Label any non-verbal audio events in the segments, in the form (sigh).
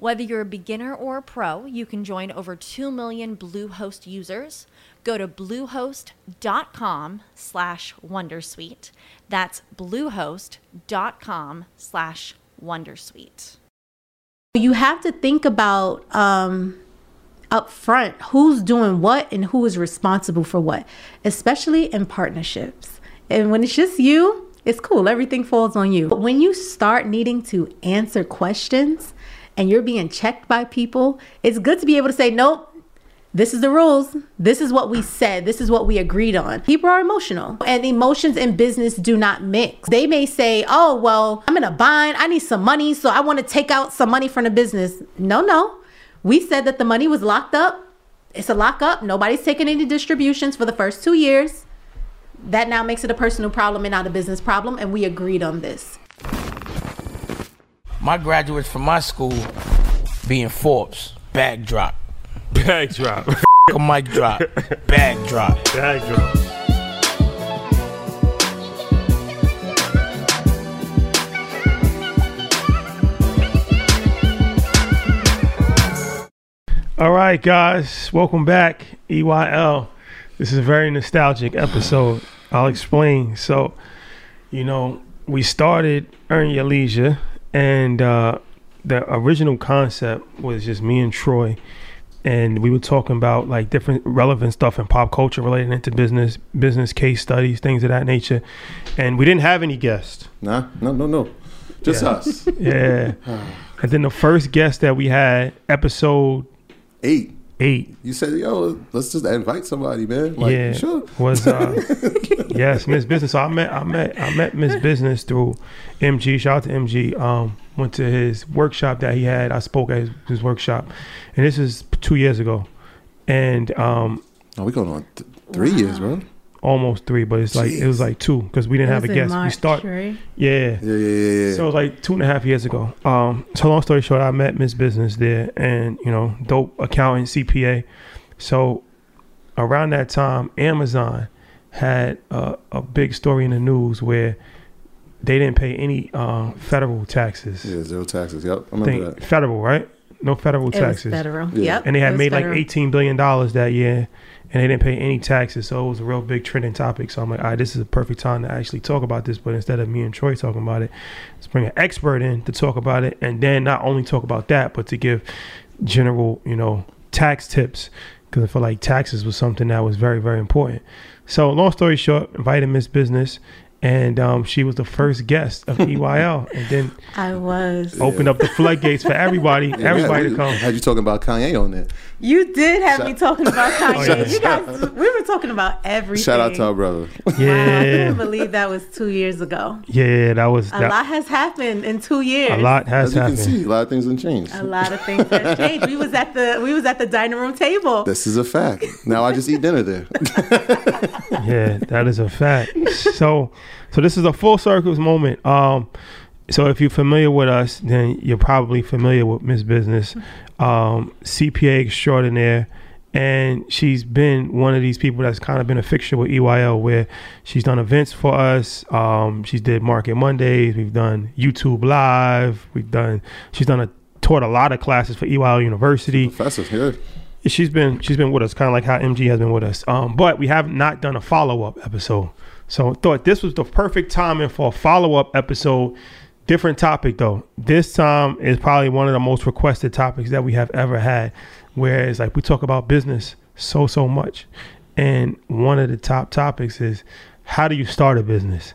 Whether you're a beginner or a pro, you can join over 2 million Bluehost users. Go to bluehost.com slash wondersuite. That's bluehost.com slash wondersuite. You have to think about um, up front who's doing what and who is responsible for what, especially in partnerships. And when it's just you, it's cool. Everything falls on you. But when you start needing to answer questions, and you're being checked by people, it's good to be able to say, nope, this is the rules. This is what we said. This is what we agreed on. People are emotional, and emotions in business do not mix. They may say, Oh, well, I'm in a bind. I need some money, so I want to take out some money from the business. No, no. We said that the money was locked up. It's a lockup. Nobody's taking any distributions for the first two years. That now makes it a personal problem and not a business problem, and we agreed on this my graduates from my school being Forbes, bag drop. Bag drop. (laughs) a mic drop. Bag drop. Bag drop. All right, guys, welcome back. EYL. This is a very nostalgic episode. I'll explain. So, you know, we started Earn Your Leisure and uh, the original concept was just me and Troy, and we were talking about like different relevant stuff in pop culture related into business, business case studies, things of that nature. And we didn't have any guests. Nah, no, no, no, just yeah. us. yeah. (sighs) and then the first guest that we had, episode eight. Eight. You said, "Yo, let's just invite somebody, man." Like, yeah, sure. Was uh, (laughs) yes, Miss Business. So I met, I met, I met Miss Business through MG. Shout out to MG. Um, went to his workshop that he had. I spoke at his, his workshop, and this is two years ago. And um, oh, we going on th- three wow. years, bro almost three, but it's like Jeez. it was like two because we didn't have a guest. March, we start, right? yeah. Yeah, yeah, yeah, yeah. So it was like two and a half years ago. Um, so long story short, I met Miss Business there, and you know, dope accountant, CPA. So around that time, Amazon had a, a big story in the news where they didn't pay any uh, federal taxes. Yeah, zero taxes. Yep, I remember that. Federal, right? no federal It was taxes. federal. Yeah. Yep. And they had made federal. like eighteen billion dollars that year, and they didn't pay any taxes. So it was a real big trending topic. So I'm like, all right, this is a perfect time to actually talk about this. But instead of me and Troy talking about it, let's bring an expert in to talk about it, and then not only talk about that, but to give general, you know, tax tips because I feel like taxes was something that was very, very important. So long story short, invited Miss Business. And um, she was the first guest of (laughs) EYL, and then I was. opened up the floodgates for everybody, everybody Yeah, to come. Had you talking about Kanye on it? You did have me talking about (laughs) Kanye. yeah. You guys, we were talking about everything. Shout out to our brother. Wow, I Yeah, couldn't believe that was two years ago. yeah, that was A that, lot has happened in two years. a lot As has you can see, a lot of things have changed. A lot of things have changed. We was at the we was at the dining room table. This is a fact. Now I just eat dinner there. (laughs) Yeah, that is a fact. So, so this is a full circles moment. Um, so if you're familiar with us, then you're probably familiar with Miss Business, um, CPA extraordinaire, and she's been one of these people that's kind of been a fixture with EYL, where she's done events for us. Um, she's did Market Mondays. We've done YouTube Live. We've done. She's done a taught a lot of classes for EYL University Professor, here. she's been she's been with us kind of like how MG has been with us. Um, but we have not done a follow up episode, so I thought this was the perfect timing for a follow up episode. Different topic though. This time is probably one of the most requested topics that we have ever had. Whereas like we talk about business so so much, and one of the top topics is how do you start a business?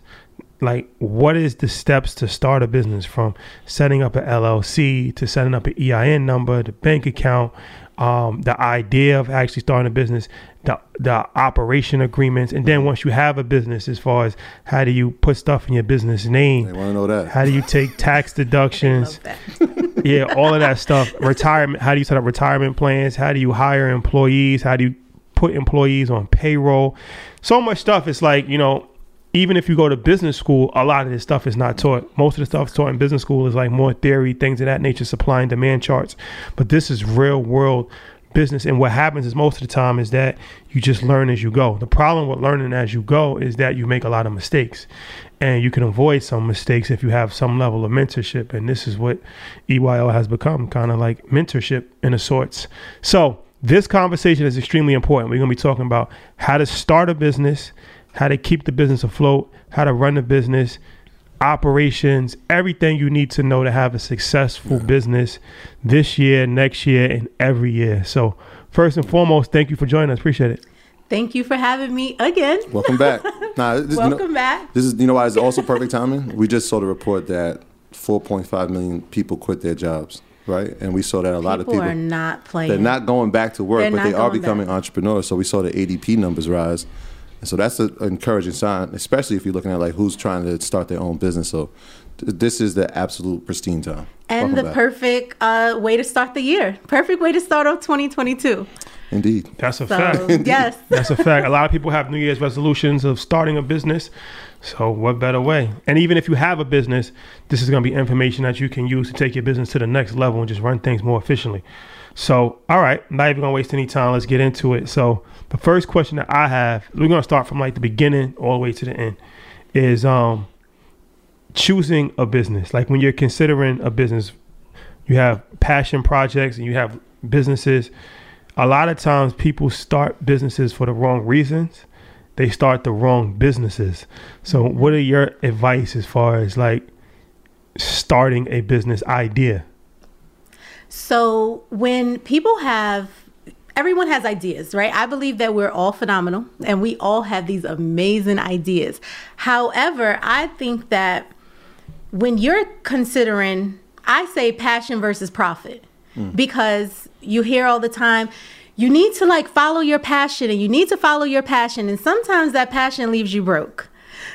like what is the steps to start a business from setting up an LLC to setting up an EIN number, the bank account, um, the idea of actually starting a business, the the operation agreements, and then once you have a business, as far as how do you put stuff in your business name? They name, want to know that. how do you take (laughs) tax deductions, Love that. (laughs) yeah, all of that stuff. Retirement. How do you set up retirement plans? How do you hire employees? How do you put employees on payroll? So much stuff. It's like you know, even if you go to business school, a lot of this stuff is not taught. Most of the stuff taught in business school is like more theory, things of that nature, supply and demand charts. But this is real world business. And what happens is most of the time is that you just learn as you go. The problem with learning as you go is that you make a lot of mistakes. And you can avoid some mistakes if you have some level of mentorship. And this is what EYL has become kind of like mentorship in a sorts. So, this conversation is extremely important. We're going to be talking about how to start a business, how to keep the business afloat, how to run the business, operations, everything you need to know to have a successful business this year, next year, and every year. So, first and foremost, thank you for joining us. Appreciate it. Thank you for having me again. Welcome back. (laughs) Nah, this, you know- Welcome back. This is, you know, why it's also perfect timing. (laughs) We just saw the report that 4.5 million people quit their jobs, right? And we saw that a lot of people are not playing. they're not going back to work, They're but they are becoming back. entrepreneurs. So we saw the ADP numbers rise, and so that's an encouraging sign, especially if you're looking at like who's trying to start their own business. So th- this is the absolute pristine time. and Welcome the back. perfect uh, way to start the year. Perfect way to start off 2022. indeed. That's a So fact. (laughs) yes, (laughs) That's a fact. A lot of people have New Year's resolutions of starting a business. So, what better way? And even if you have a business, this is going to be information that you can use to take your business to the next level and just run things more efficiently. So, all right, not even to waste any time. Let's get into it. So, the first question that I have, we're to start from like the beginning all the way to the end, is um choosing a business. Like when you're considering a business, you have passion projects and you have businesses a lot of times people start businesses for the wrong reasons. They start the wrong businesses. So, what are your advice as far as like starting a business idea? So when people have everyone has ideas, right? I believe that we're all phenomenal and we all have these amazing ideas. However, I think that when you're considering I say passion versus profit hmm. because you hear all the time you need to like follow your passion and you need to follow your passion and sometimes that passion leaves you broke.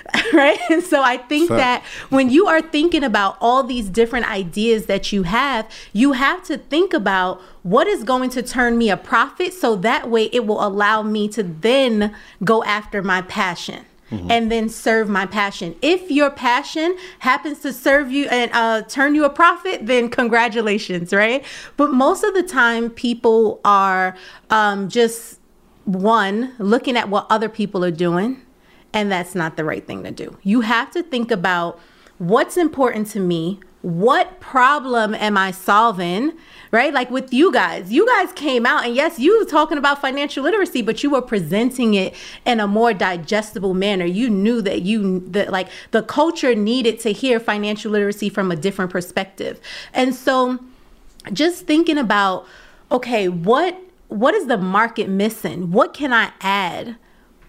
(laughs) right? And so I think that when you are thinking about all these different ideas that you have, you have to think about what is going to turn me a profit so that way it will allow me to then go after my passion. And then serve my passion. If your passion happens to serve you and uh, turn you a profit, then congratulations, right? But most of the time, people are um, just one looking at what other people are doing and that's not the right thing to do. You have to think about what's important to me, what problem am I solving? Right? Like with you guys, you guys came out and yes, you were talking about financial literacy, but you were presenting it in a more digestible manner. You knew that you that like the culture needed to hear financial literacy from a different perspective. And so just thinking about okay, what what is the market missing? What can I add?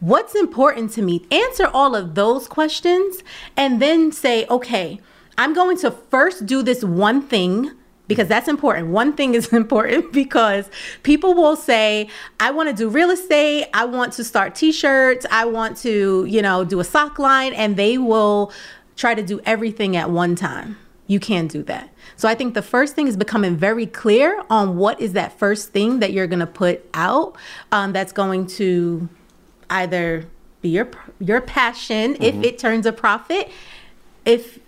What's important to me? Answer all of those questions and then say, okay, I'm going to first do this one thing because that's important. One thing is (laughs) important because people will say, I want to do real estate, I want to start t-shirts, I want to, you know, do a sock line and they will try to do everything at one time. You can't do that. So I think the first thing is becoming very clear on what is that first thing that you're going to put out um, that's going to either be your your passion mm-hmm. if it turns a profit if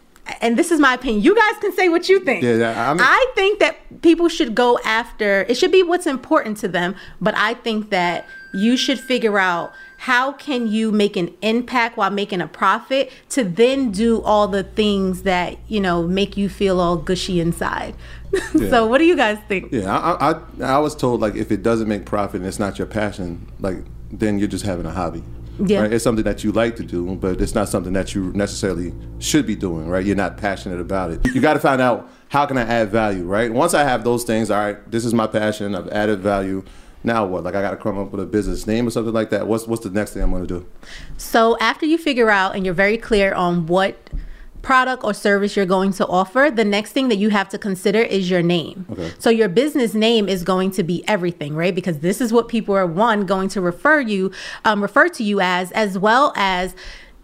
and this is my opinion. You guys can say what you think. Yeah, I, mean, I think that people should go after. It should be what's important to them, but I think that you should figure out how can you make an impact while making a profit to then do all the things that you know make you feel all gushy inside. (laughs) Yeah. so, what do you guys think? Yeah, I, I I was told like if it doesn't make profit and it's not your passion, like then you're just having a hobby. Yeah. Right? It's something that you like to do, but it's not something that you necessarily should be doing, right? You're not passionate about it. You got to find out how can I add value, right? Once I have those things, all right, this is my passion, I've added value. Now what? Like I got to come up with a business name or something like that. What's what's the next thing I'm going to do? So after you figure out and you're very clear on what product or service you're going to offer, the next thing that you have to consider is your name. Okay. So your business name is going to be everything, right? Because this is what people are one going to refer you um, refer to you as, as well as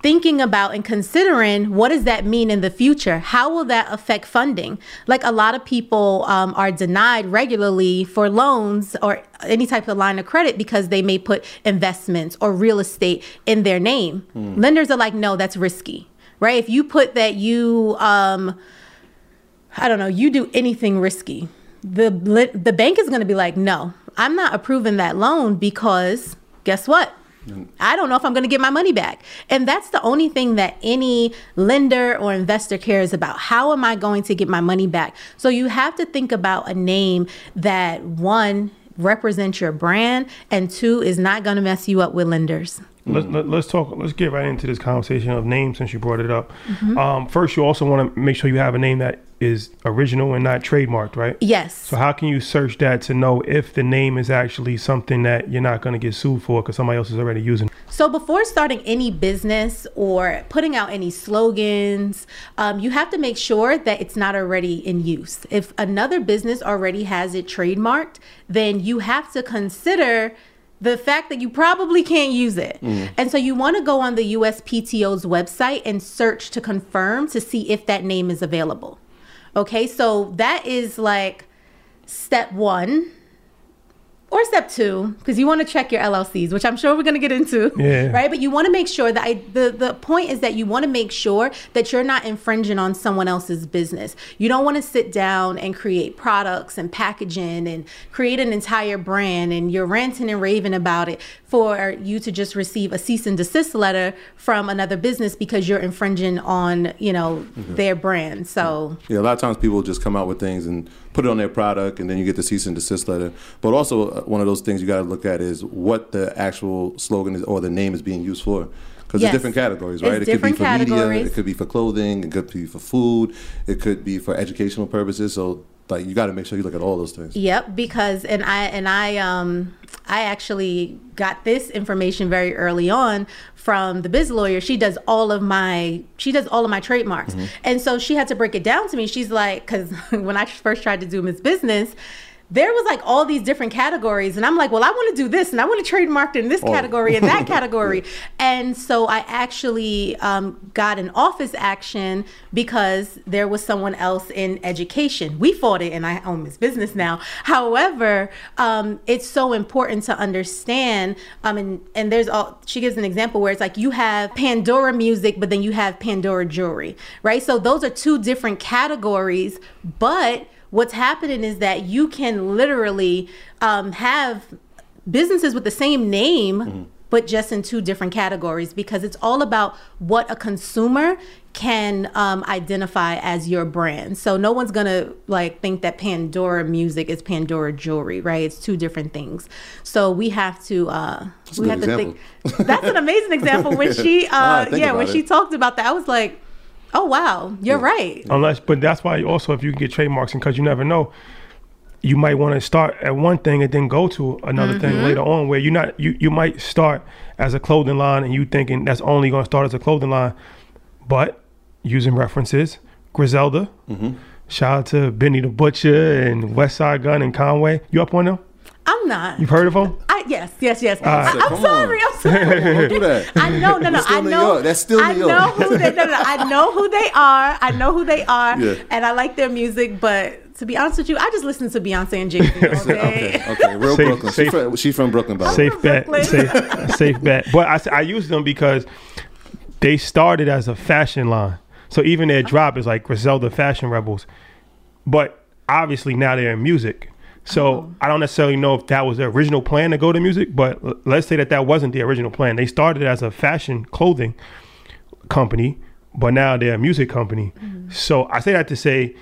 thinking about and considering what does that mean in the future how will that affect funding like a lot of people um, are denied regularly for loans or any type of line of credit because they may put investments or real estate in their name mm. lenders are like no that's risky right? If you put that you, um, I don't know, you do anything risky, the the bank is going to be like, no, I'm not approving that loan because guess what? I don't know if I'm going to get my money back. And that's the only thing that any lender or investor cares about. How am I going to get my money back? So you have to think about a name that one represents your brand and two is not going to mess you up with lenders. Let's, let, us let us talk. Let's get right into this conversation of names since you brought it up. Mm-hmm. Um, first, you also want to make sure you have a name that is original and not trademarked, right? Yes. So how can you search that to know if the name is actually something that you're not going to get sued for because somebody else is already using? So before starting any business or putting out any slogans, um, you have to make sure that it's not already in use. If another business already has it trademarked, then you have to consider the fact that you probably can't use it. Mm. And so you want to go on the USPTO's website and search to confirm to see if that name is available. Okay, so that is like step one or step two, because you want to check your LLCs, which I'm sure we're going to get into, yeah. right? But you want to make sure that I, the the point is that you want to make sure that you're not infringing on someone else's business. You don't want to sit down and create products and packaging and create an entire brand, and you're ranting and raving about it for you to just receive a cease and desist letter from another business because you're infringing on you know mm-hmm. their brand. So yeah, a lot of times people just come out with things and put it on their product, and then you get the cease and desist letter. But also, one of those things you got to look at is what the actual slogan is or the name is being used for. Because yes. there's different categories, right? It's it could be for categories. media, it could be for clothing, it could be for food, it could be for educational purposes. So like you got to make sure you look at all those things. Yep, because and I and I um I actually got this information very early on from the biz lawyer. She does all of my she does all of my trademarks. Mm-hmm. And so she had to break it down to me. She's like cuz (laughs) when I first tried to do Miss Business, there was like all these different categories and i'm like well i want to do this and i want to trademark in this oh. category and that (laughs) category. And so i actually um, got an office action because there was someone else in education. We fought it and i own this business now. However um, it's so important to understand um, and, and there's all she gives an example where it's like you have pandora music but then you have pandora jewelry right? So those are two different categories but what's happening is that you can literally um, have businesses with the same name. Mm-hmm but just in two different categories because it's all about what a consumer can um, identify as your brand. So no one's gonna like think that Pandora music is Pandora jewelry, right? It's two different things. So we have to uh, we have to think. That's an amazing example. When (laughs) she uh, yeah when it. she talked about that, I was like. Oh wow, you're yeah. right. Unless, but that's why also if you can get trademarks, and because you never know, you might want to start at one thing and then go to another mm-hmm. thing later on where you're not you you might start as a clothing line and you thinking that's only going to start as a clothing line but using references griselda mm-hmm. shout out to benny the butcher and Westside Gunn and conway you up on them I'm not. You've heard of them? I, yes, yes, yes. I, am sorry. I'm (laughs) sorry. Don't do that. I know. No, no. I know. That's still New I York. know who they. No, no. I know who they are. I know who they are, yeah. and I like their music. But to be honest with you, I just listen to Beyonce and Jay Z all (laughs) day. okay, okay, real safe, Brooklyn. Safe, she's, from, she's from Brooklyn, by Safe bet, safe, safe bet. But I, I use them because they started as a fashion line, so even their drop is like Griselda Fashion Rebels. But obviously now they're in music. So oh. I don't necessarily know if that was the original plan to go to music, but let's say that that wasn't the original plan. They started as a fashion clothing company, but now they're a music company. Mm-hmm. So I say that to say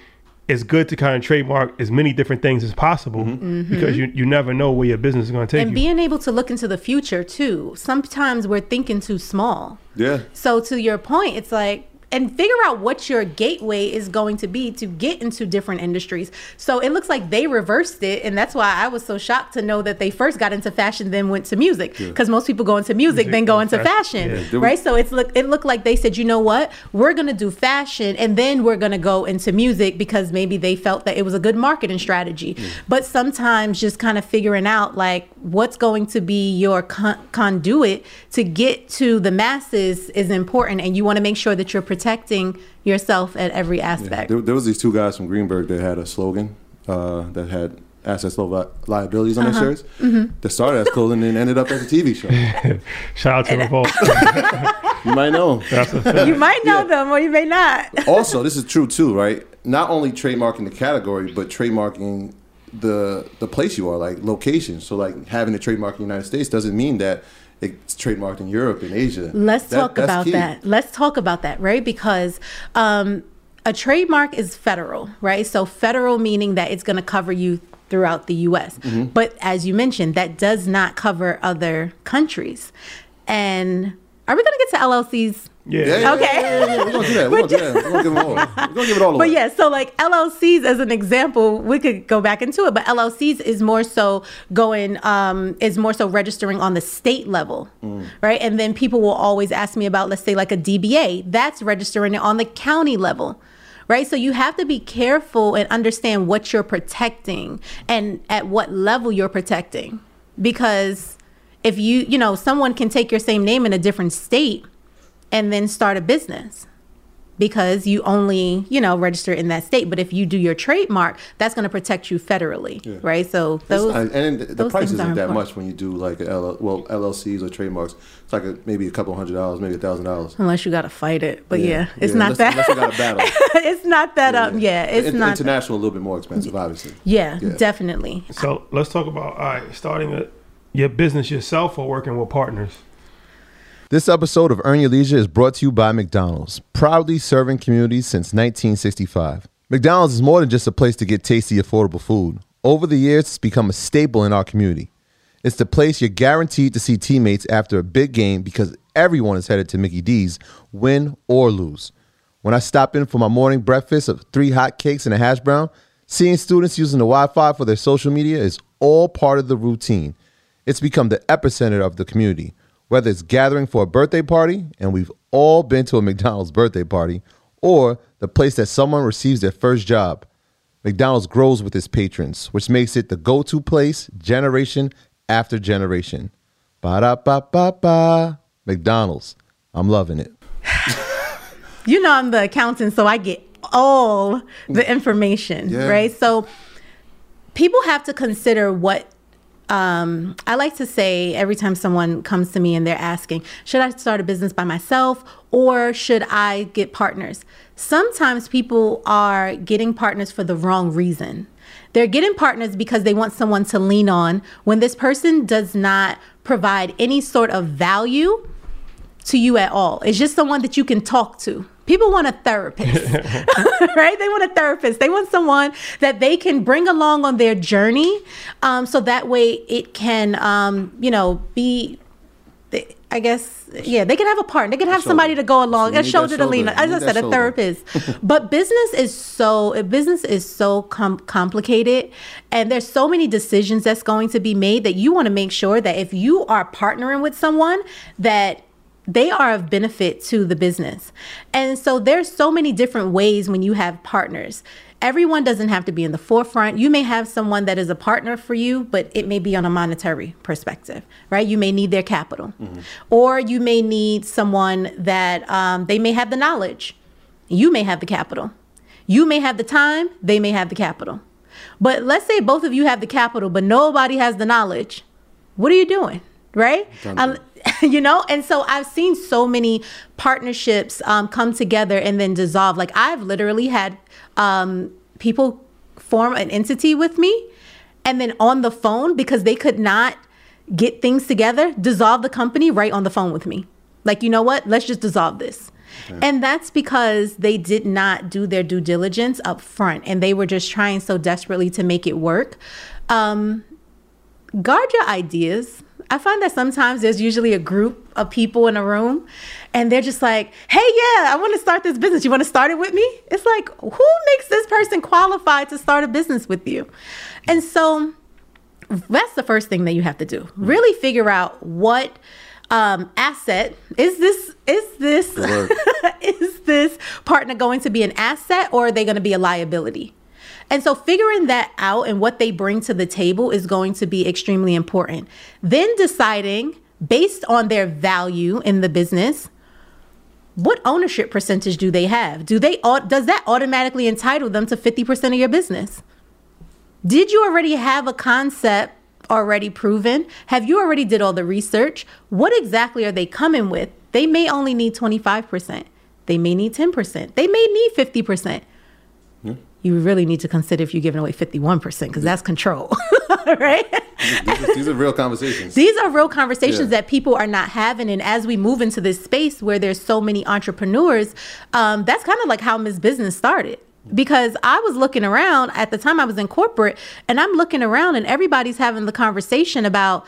it's good to kind of trademark as many different things as possible mm-hmm. because mm-hmm. you, you never know where your business is going to take and you. being able to look into the future too sometimes we're thinking too small yeah so to your point it's like and figure out what your gateway is going to be to get into different industries. So it looks like they reversed it, and that's why I was so shocked to know that they first got into fashion, then went to music. Because yeah. most people go into music, music then go into fashion, fashion yeah. right? So it's look it looked like they said, you know what, we're gonna do fashion, and then we're gonna go into music because maybe they felt that it was a good marketing strategy. Yeah. But sometimes just kind of figuring out like what's going to be your con- conduit to get to the masses is important, and you want to make sure that you're protecting yourself at every aspect. Yeah. There, there, was these two guys from Greenberg that had a slogan uh, that had assets li- liabilities on uh-huh. their shirts mm-hmm. that started as clothing and ended up as a TV show. (laughs) Shout out to Revolt. (laughs) you might know. You might know yeah. them or you may not. (laughs) also, this is true too, right? Not only trademarking the category, but trademarking the the place you are, like location. So like having a trademark in the United States doesn't mean that it's trademarked in Europe and Asia. Let's that, talk about key. that. Let's talk about that, right? Because um, a trademark is federal, right? So federal meaning that it's going to cover you throughout the U.S. Mm-hmm. But as you mentioned, that does not cover other countries. And are we going to get to LLCs? Yeah. yeah, yeah okay. Yeah, yeah, We're gonna do that. We're gonna do that. We're gonna give them all. We're gonna give it all away. But yeah, so like LLCs as an example, we could go back into it, but LLCs is more so going um is more so registering on the state level. Mm. Right. And then people will always ask me about let's say like a DBA. That's registering it on the county level right? So you have to be careful and understand what you're protecting and at what level you're protecting. Because if you, you know, someone can take your same name in a different state and then start a business because you only you know register in that state. But if you do your trademark that's going to protect you federally yeah. right? So those not, and the price isn't that much when you do like L, well llcs or trademarks. It's like a, maybe a couple hundred dollars maybe a thousand dollars. Unless you got to fight it but yeah, yeah it's yeah, not unless, that unless you got a battle. (laughs) It's not that yeah, um yeah. it's in, not international that. a little bit more expensive obviously. Yeah, definitely. So let's talk about all right starting a, your business yourself or working with partners this episode of Earn Your Leisure is brought to you by McDonald's, proudly serving communities since 1965. McDonald's is more than just a place to get tasty, affordable food. Over the years, it's become a staple in our community. It's the place you're guaranteed to see teammates after a big game because everyone is headed to Mickey D's, win or lose. When I stop in for my morning breakfast of three hot cakes and a hash brown, seeing students using the Wi Fi for their social media is all part of the routine. It's become the epicenter of the community whether it's gathering for a birthday party, and we've all been to a McDonald's birthday party, or the place that someone receives their first job. McDonald's grows with its patrons, which makes it the go to place generation after generation. Ba da ba ba ba. McDonald's. I'm loving it. (laughs) you know, I'm the accountant, so I get all the information, yeah. right? So people have to consider what um, I like to say every time someone comes to me and they're asking, should I start a business by myself or should I get partners? Sometimes people are getting partners for the wrong reason. They're getting partners because they want someone to lean on when this person does not provide any sort of value to you at all. It's just someone that you can talk to. People want a therapist, (laughs) (laughs) right? They want a therapist. They want someone that they can bring along on their journey, um, so that way it can, um, you know, be. I guess yeah, they can have a partner. They can have somebody to go along, a shoulder to lean on. As I said, a therapist. (laughs) but business is so business is so com- complicated, and there's so many decisions that's going to be made that you want to make sure that if you are partnering with someone that they are of benefit to the business. And so there's so many different ways when you have partners. Everyone doesn't have to be in the forefront. You may have someone that is a partner for you, but it may be on a monetary perspective, right? You may need their capital. Or you may need someone that um, they may have the knowledge. You may have the capital. You may have the time, they may have the capital. But let's say both of you have the capital, but nobody has the knowledge. What are you doing? Right? Um, (laughs) you know? And so I've seen so many partnerships um, come together and then dissolve. Like I've literally had um, people form an entity with me and then on the phone because they could not get things together, dissolve the company right on the phone with me. Like, you know what? Let's just dissolve this. And that's because they did not do their due diligence up front and they were just trying so desperately to make it work. Um, guard your ideas. I find that sometimes there's usually a group of people in a room and they're just like, hey, yeah, I want to start this business. You want to start it with me? It's like, who makes this person qualified to start a business with you? And so that's the first thing that you have to do. Really figure out what um, asset is this is this (laughs) is this partner going to be an asset or are they going to be a liability? And so figuring that out and what they bring to the table is going to be extremely important. Then deciding based on their value in the business, what ownership percentage do they have? Do they does that automatically entitle them to 50% of your business? Did you already have a concept already proven? Have you already did all the research? What exactly are they coming with? They may only need 25%. They may need 10%. They may need 50%. You really need to consider if you're giving away 51% because that's control, (laughs) right? These are, these are real conversations. These are real conversations Yeah. that people are not having. And as we move into this space where there's so many entrepreneurs, um, that's kind of like how Miss Business started. Because I was looking around at the time I was in corporate, and I'm looking around, and everybody's having the conversation about,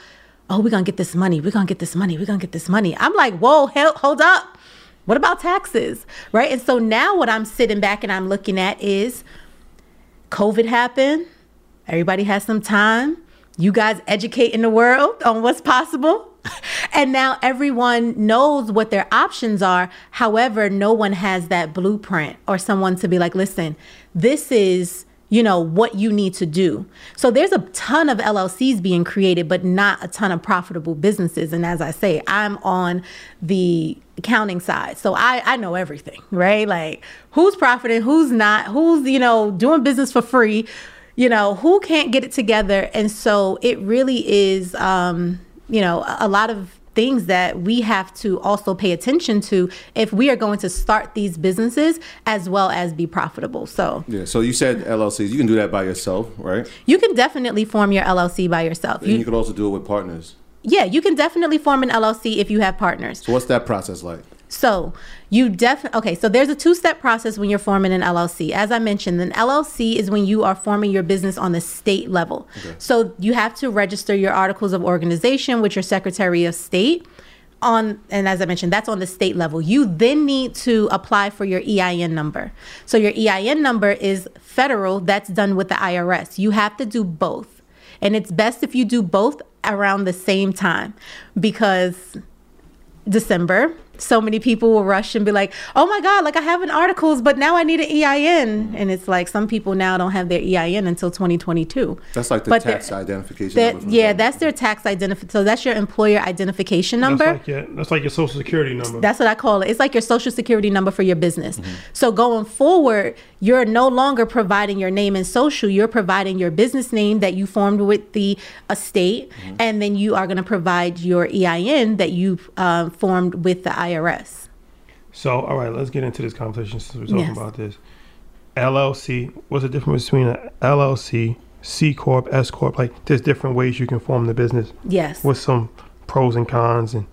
oh, we're gonna get this money, we're gonna get this money, we're gonna get this money. I'm like, whoa, hell, hold up. What about taxes? Right. And so now what I'm sitting back and I'm looking at is COVID happened. Everybody has some time. You guys educating the world on what's possible. (laughs) And now everyone knows what their options are. However, no one has that blueprint or someone to be like, listen, this is, you know, what you need to do. So there's a ton of LLCs being created, but not a ton of profitable businesses. And as I say, I'm on the accounting side. So I, I know everything, right? Like who's profiting, who's not, who's, you know, doing business for free, you know, who can't get it together. And so it really is, um, you know, a, a lot of things that we have to also pay attention to if we are going to start these businesses as well as be profitable. So Yeah. So you said LLCs. You can do that by yourself, right? you can definitely form your LLC by yourself. And you You, could also do it with partners. yeah, you can definitely form an LLC if you have partners. So what's that process like? So you definitely okay. So there's a two-step process when you're forming an LLC. As I mentioned, an LLC is when you are forming your business on the state level. So you have to register your articles of organization with your Secretary of State. On and as I mentioned, that's on the state level. You then need to apply for your EIN number. So your EIN number is federal. That's done with the IRS. You have to do both, and it's best if you do both around the same time because December, so many people will rush and be like, "Oh my God! Like I have an articles, but now I need an EIN." And it's like some people now don't have their EIN until 2022. That's like the But tax identification. That, number yeah, that's their tax identification. So that's your employer identification number. That's like your that's like your social security number. That's what I call it. It's like your social security number for your business. Mm-hmm. So going forward, you're no longer providing your name and social. You're providing your business name that you formed with the estate, and then you are going to provide your EIN that you um, formed with the IRS. So, all right, let's get into this conversation since we're talking Yes. about this. LLC. What's the difference between an LLC, C corp, S corp? Like, there's different ways you can form the business. Yes. With some pros and cons, and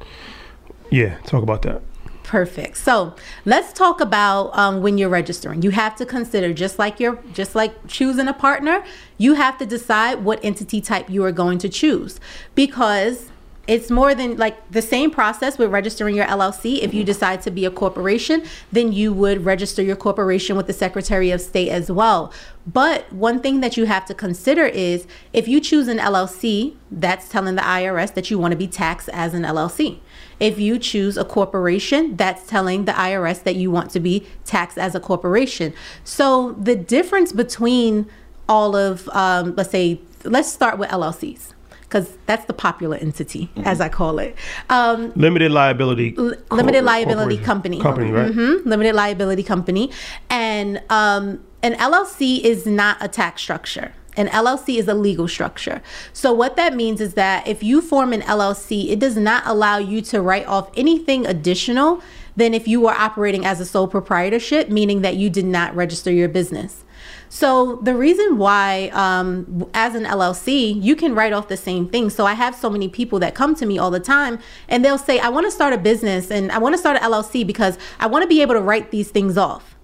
yeah, talk about that. Perfect. So let's talk about um, when you're registering. You have to consider just like you're just like choosing a partner. You have to decide what entity type you are going to choose because it's more than like the same process with registering your LLC. If you decide to be a corporation, then you would register your corporation with the Secretary of State as well. But one thing that you have to consider is if you choose an LLC, that's telling the IRS that you want to be taxed as an LLC. If you choose a corporation, that's telling the IRS that you want to be taxed as a corporation. So the difference between all of, um, let's say, let's start with LLCs because that's the popular entity, mm-hmm. as I call it. Um, limited liability. L- limited liability company. Company, right? Mm-hmm. Limited liability company, and um, an LLC is not a tax structure. An LLC is a legal structure. So, what that means is that if you form an LLC, it does not allow you to write off anything additional than if you were operating as a sole proprietorship, meaning that you did not register your business. So the reason why, um, as an LLC, you can write off the same thing. So I have so many people that come to me all the time, and they'll say, "I want to start a business, and I want to start an LLC because I want to be able to write these things off."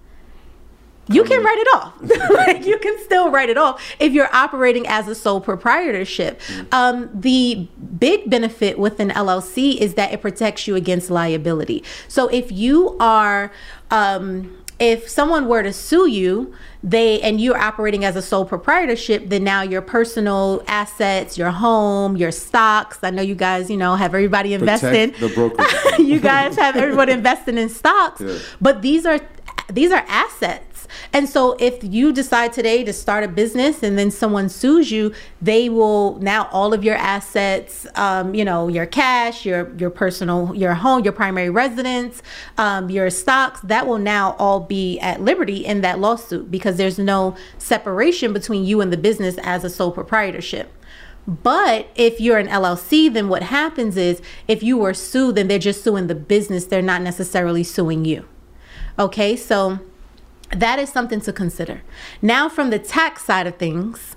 You can write it off. (laughs) (laughs) like you can still write it off if you're operating as a sole proprietorship. Um, the big benefit with an LLC is that it protects you against liability. So if you are um, if someone were to sue you they and you're operating as a sole proprietorship then now your personal assets your home your stocks i know you guys you know have everybody invested the broker (laughs) you guys have everybody invested in stocks yeah. but these are these are assets and so if you decide today to start a business and then someone sues you, they will now all of your assets, um, you know, your cash, your your personal, your home, your primary residence, um, your stocks, that will now all be at liberty in that lawsuit because there's no separation between you and the business as a sole proprietorship. But if you're an LLC, then what happens is if you were sued, then they're just suing the business. They're not necessarily suing you. Okay, so that is something to consider. Now, from the tax side of things,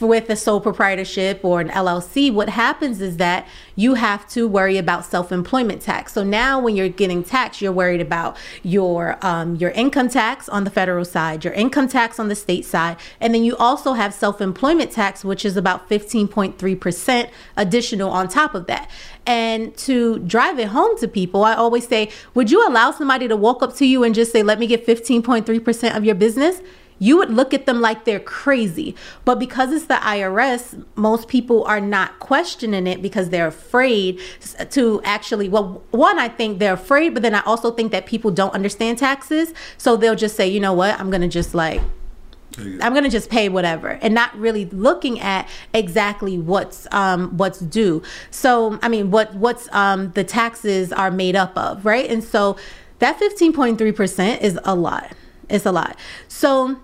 with a sole proprietorship or an LLC, what happens is that you have to worry about self-employment tax. So now, when you're getting taxed, you're worried about your um, your income tax on the federal side, your income tax on the state side, and then you also have self-employment tax, which is about 15.3 percent additional on top of that. And to drive it home to people, I always say, would you allow somebody to walk up to you and just say, "Let me get 15.3 percent of your business"? You would look at them like they're crazy. But because it's the IRS, most people are not questioning it because they're afraid to actually, well, one, I think they're afraid, but then I also think that people don't understand taxes. So they'll just say, you know what, I'm going to just like, I'm going to just pay whatever and not really looking at exactly what's um, what's due. So, I mean, what what's um, the taxes are made up of, right? And so that 15.3% is a lot. It's a lot. So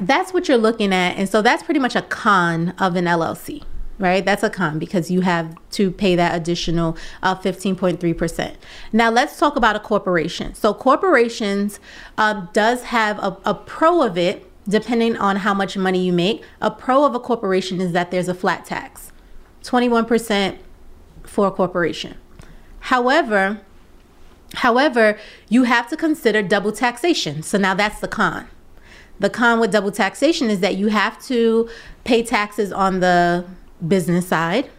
that's what you're looking at. And so that's pretty much a con of an LLC, right? That's a con because you have to pay that additional uh, 15.3%. Now let's talk about a corporation. So corporations um, does have a, a pro of it, depending on how much money you make. A pro of a corporation is that there's a flat tax, 21% for a corporation. However, However, you have to consider double taxation. So now that's the con. The con with double taxation is that you have to pay taxes on the business side,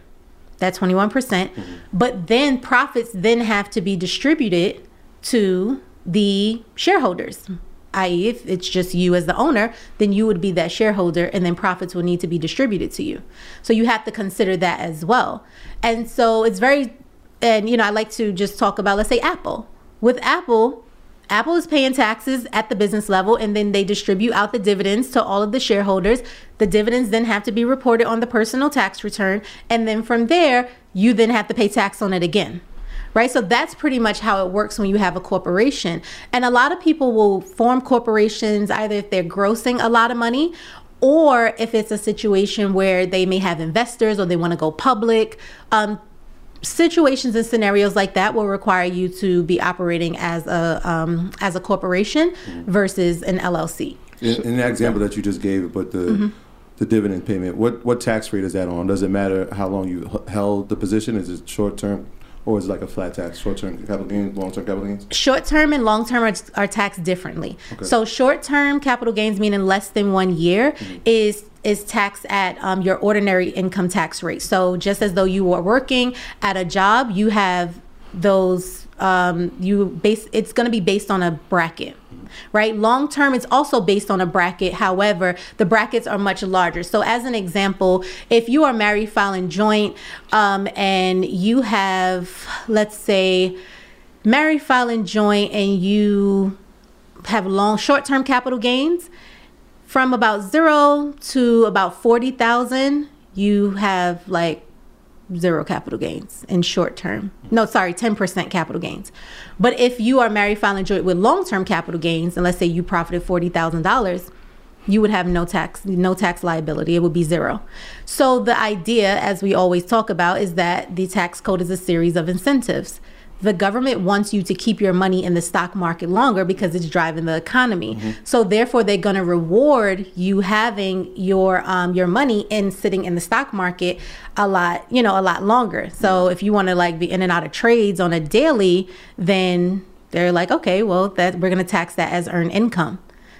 that 21%, percent mm hmm but then profits then have to be distributed to the shareholders. I.e., if it's just you as the owner, then you would be that shareholder, and then profits will need to be distributed to you. So you have to consider that as well. And so it's very and you know, I like to just talk about let's say Apple. With Apple, Apple is paying taxes at the business level and then they distribute out the dividends to all of the shareholders. The dividends then have to be reported on the personal tax return and then from there, you then have to pay tax on it again. Right? So that's pretty much how it works when you have a corporation. And a lot of people will form corporations either if they're grossing a lot of money or if it's a situation where they may have investors or they want to go public. Um, situations and scenarios like that will require you to be operating as a um, as a corporation versus an LLC. In, in that example that you just gave, but the mm-hmm. the dividend payment, what what tax rate is that on? Does it matter how long you h- held the position? Is it short term? or is it like a flat tax, short term capital gains, long term capital gains? Short term and long term are, are taxed differently. Okay. So short term capital gains, meaning less than one year, mm-hmm. is is taxed at um, your ordinary income tax rate. So just as though you were working at a job, you have those um, you base. It's going to be based on a bracket right? Long term, it's also based on a bracket. However, the brackets are much larger. So, as an example, if you are married filing joint um, and you have, let's say, married filing joint and you have long short term capital gains from about zero to about 40,000, you have like zero capital gains in short term. No, sorry, 10% capital gains. But if you are married filing joint with long term capital gains, and let's say you profited $40,000, you would have no tax no tax liability it would be zero so the idea as we always talk about is that the tax code is a series of incentives the government wants you to keep your money in the stock market longer because it's driving the economy. Mm-hmm. So therefore, they're going to reward you having your um, your money in sitting in the stock market a lot, you know, a lot longer. So mm-hmm. if you want to like be in and out of trades on a daily, then they're like, okay, well, that we're going to tax that as earned income.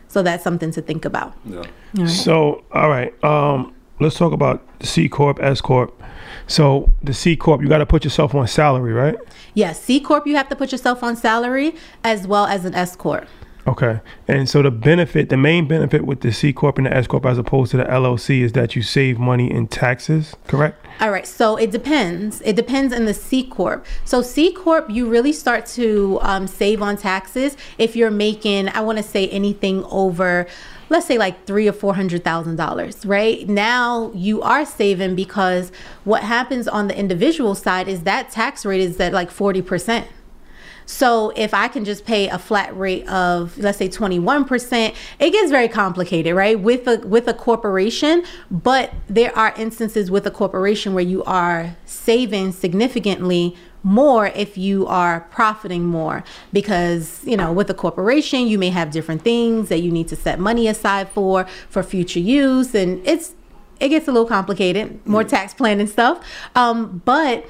So that's something to think about. Yeah. All right. So all right, um, let's talk about C corp, S corp. So the C corp, you got to put yourself on salary, right? Yes, C corp, you have to put yourself on salary as well as an S corp. Okay. And so the benefit, the main benefit with the C Corp and the S Corp as opposed to the LLC is that you save money in taxes, correct? All right. So it depends. It depends on the C Corp. So C Corp, you really start to um, save on taxes if you're making, I want to say anything over let's say like three or four hundred thousand dollars, right? Now you are saving because what happens on the individual side is that tax rate is at like forty percent. So if I can just pay a flat rate of let's say 21%, it gets very complicated, right? With a with a corporation, but there are instances with a corporation where you are saving significantly more if you are profiting more because you know with a corporation you may have different things that you need to set money aside for for future use and it's it gets a little complicated more mm. tax planning stuff um, but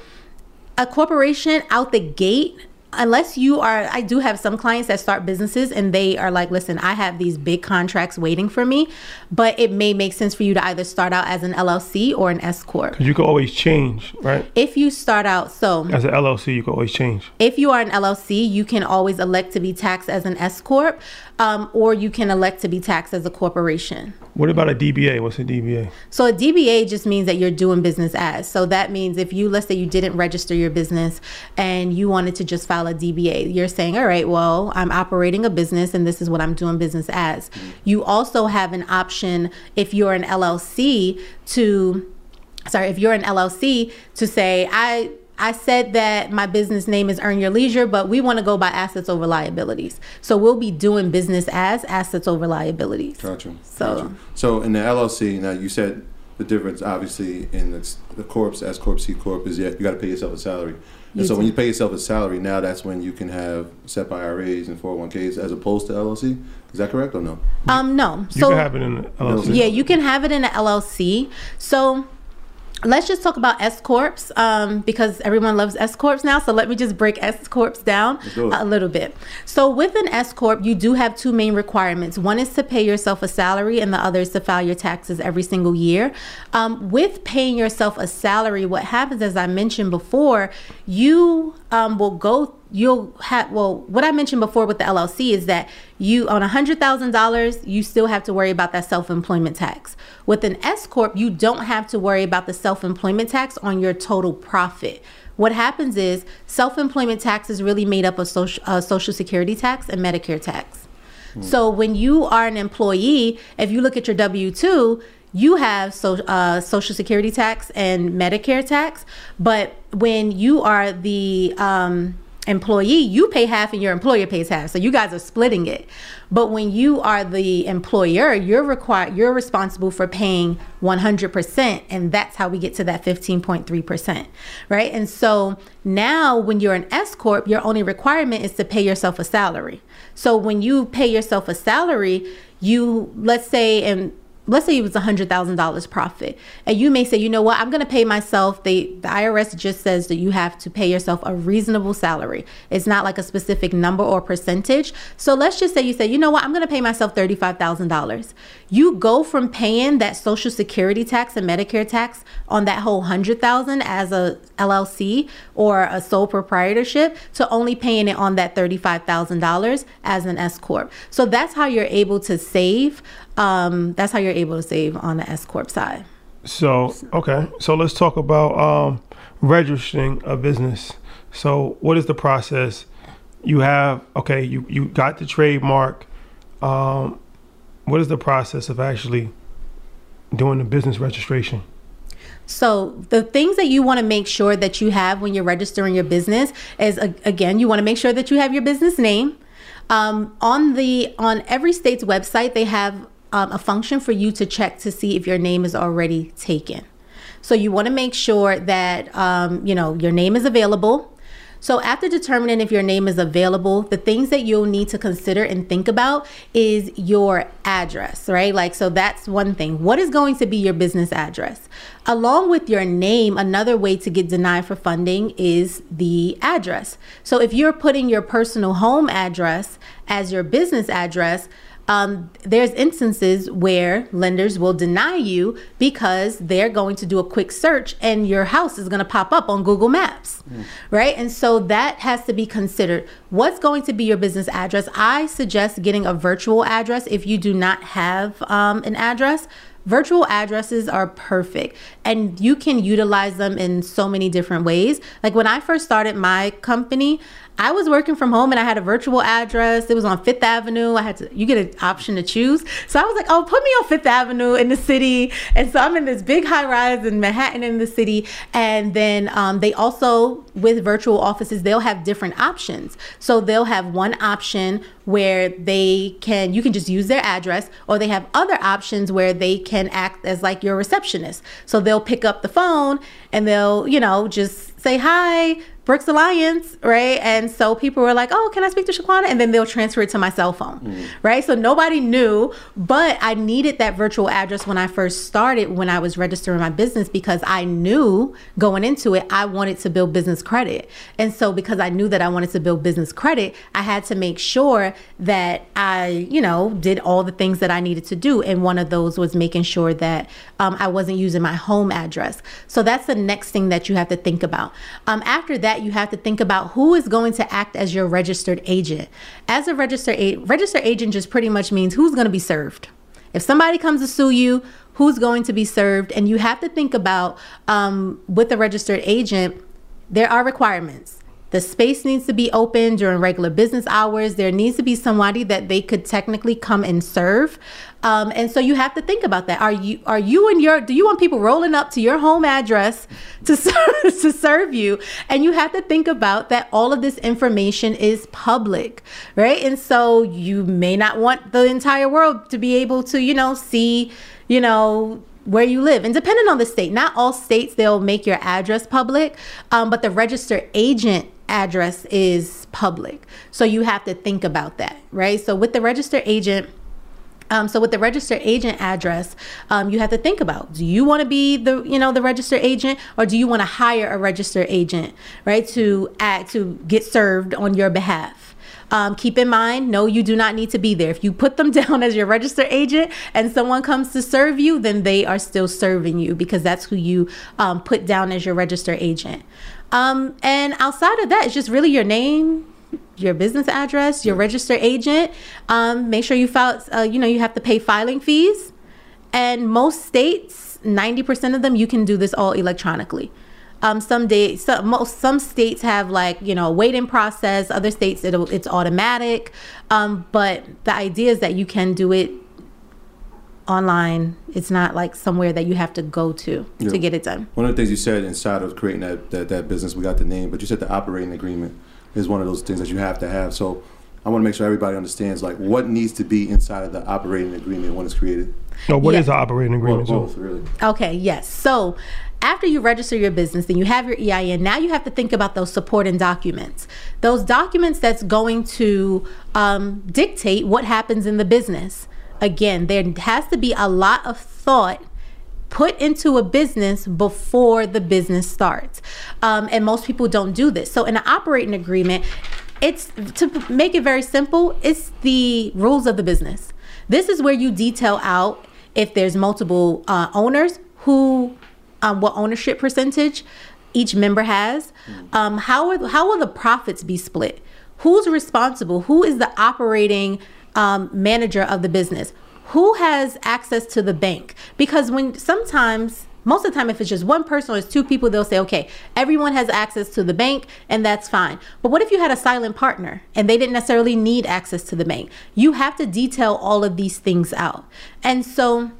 a corporation out the gate unless you are i do have some clients that start businesses and they are like listen i have these big contracts waiting for me but it may make sense for you to either start out as an llc or an s corp. Because you can always change right? If you start out so as an llc you can always change. if you are an llc you can always elect to be taxed as an s corp um, or you can elect to be taxed as a corporation what about a DBA? What's a DBA? So a DBA just means that you're doing business as. So that means if you let's say you didn't register your business and you wanted to just file a DBA, you're saying, all right, well, I'm operating a business and this is what I'm doing business as. You also have an option if you're an LLC to sorry, if you're an LLC to say I I said that my business name is Earn Your Leisure, but we want to go by assets over liabilities. So we'll be doing business as assets over liabilities. Gotcha. So, gotcha. so in the LLC, now you said the difference, obviously, in the, the corps, S corp, C corp, is yet you got to pay yourself a salary. And you so do. when you pay yourself a salary, now that's when you can have SEP IRAs and 401ks as opposed to LLC. Is that correct or no? Um, no. You so, can have it in LLC. Yeah, you can have it in an LLC. So let's just talk about S corps um, because everyone loves S corps now. So let me just break S corps down a little bit. So with an S corp, you do have two main requirements. One is to pay yourself a salary, and the other is to file your taxes every single year. Um, with paying yourself a salary, what happens, as I mentioned before, you um, will go you'll have well what i mentioned before with the llc is that you on $100000 you still have to worry about that self-employment tax. With an s corp you don't have to worry about the self-employment tax on your total profit. What happens is self-employment tax is really made up of social, uh, social security tax and medicare tax. Hmm. so when you are an employee if you look at your w2 you have so, uh, social security tax and medicare tax but when you are the um, employee, you pay half and your employer pays half. So you guys are splitting it. But when you are the employer, you're required you're responsible for paying 100% and that's how we get to that 15.3%, right? And so now when you're an S corp, your only requirement is to pay yourself a salary. So when you pay yourself a salary, you let's say and let's say it was $100,000 profit. And you may say, you know what, I'm going to pay myself. They, the IRS just says that you have to pay yourself a reasonable salary. It's not like a specific number or percentage. So let's just say you say, you know what, I'm going to pay myself $35,000. You go from paying that social security tax and Medicare tax on that whole $100,000 as a LLC or a sole proprietorship to only paying it on that $35,000 as an S corp. So that's how you're able to save um, that's how you're able to save on the S corp side. So okay, so let's talk about um, registering a business. So what is the process? You have okay, you you got the trademark. Um, what is the process of actually doing the business registration? So the things that you want to make sure that you have when you're registering your business is again, you want to make sure that you have your business name. Um, on the on every state's website, they have um, a function for you to check to see if your name is already taken. So you want to make sure that um, you know your name is available. So after determining if your name is available, the things that you'll need to consider and think about is your address, right? Like so that's one thing. What is going to be your business address? Along with your name, another way to get denied for funding is the address. So if you're putting your personal home address as your business address, um, there's instances where lenders will deny you because they're going to do a quick search and your house is going to pop up on Google Maps, mm. right? And so that has to be considered. What's going to be your business address? I suggest getting a virtual address if you do not have um, an address. Virtual addresses are perfect and you can utilize them in so many different ways. Like when I first started my company, I was working from home and I had a virtual address. It was on Fifth Avenue. I had to, you get an option to choose. So I was like, oh, put me on Fifth Avenue in the city. And so I'm in this big high rise in Manhattan in the city. And then um, they also, with virtual offices, they'll have different options. So they'll have one option where they can, you can just use their address, or they have other options where they can act as like your receptionist. So they'll pick up the phone and they'll, you know, just say, hi, Brooks Alliance, right? And so people were like, oh, can I speak to Shaquana? And then they'll transfer it to my cell phone, mm. right? So nobody knew, but I needed that virtual address when I first started, when I was registering my business, because I knew going into it, I wanted to build business credit. And so because I knew that I wanted to build business credit, I had to make sure that I, you know, did all the things that I needed to do. And one of those was making sure that um, I wasn't using my home address. So that's the next thing that you have to think about. Um, after that, you have to think about who is going to act as your registered agent. As a registered a- registered agent just pretty much means who's going to be served. If somebody comes to sue you, who's going to be served? And you have to think about um, with a registered agent, there are requirements. The space needs to be open during regular business hours. There needs to be somebody that they could technically come and serve. Um, and so you have to think about that. Are you are you and your do you want people rolling up to your home address to (laughs) serve, to serve you? And you have to think about that all of this information is public, right? And so you may not want the entire world to be able to, you know, see, you know, where you live. And depending on the state, not all states they'll make your address public, um, but the register agent address is public. So you have to think about that, right? So with the register agent, um, so with the registered agent address, um, you have to think about: Do you want to be the you know the registered agent, or do you want to hire a registered agent, right, to act to get served on your behalf? Um, keep in mind, no, you do not need to be there. If you put them (laughs) down as your registered agent and someone comes to serve you, then they are still serving you because that's who you um, put down as your registered agent. Um, and outside of that, it's just really your name, your business address, your registered agent. Um, make sure you file. Uh, you know, you have to pay filing fees, and most states, ninety percent of them, you can do this all electronically. Um, some days, some, most some states have like you know a waiting process. Other states, it's automatic. Um, but the idea is that you can do it online. It's not like somewhere that you have to go to yeah. to get it done. One of the things you said inside of creating that, that, that business, we got the name, but you said the operating agreement. Is one of those things that you have to have. So I want to make sure everybody understands like what needs to be inside of the operating agreement when it's created. No, what Yeah. is the operating agreement? Well, so? both, really. Okay, yes. So after you register your business, then you have your EIN. Now you have to think about those supporting documents. Those documents that's going to um, dictate what happens in the business. Again, there has to be a lot of thought put into a business before the business starts. Um, and most people don't do this. So in an operating agreement, it's to make it very simple, it's the rules of the business. This is where you detail out if there's multiple uh, owners, who, um, what ownership percentage each member has. Um, how are, how will the profits be split? Who's responsible? Who is the operating um, manager of the business? Who has access to the bank? Because when sometimes most of the time if it's just one person or it's two people they'll say okay everyone has access to the bank and that's fine. But what if you had a silent partner and they didn't necessarily need access to the bank? You have to detail all of these things out. And so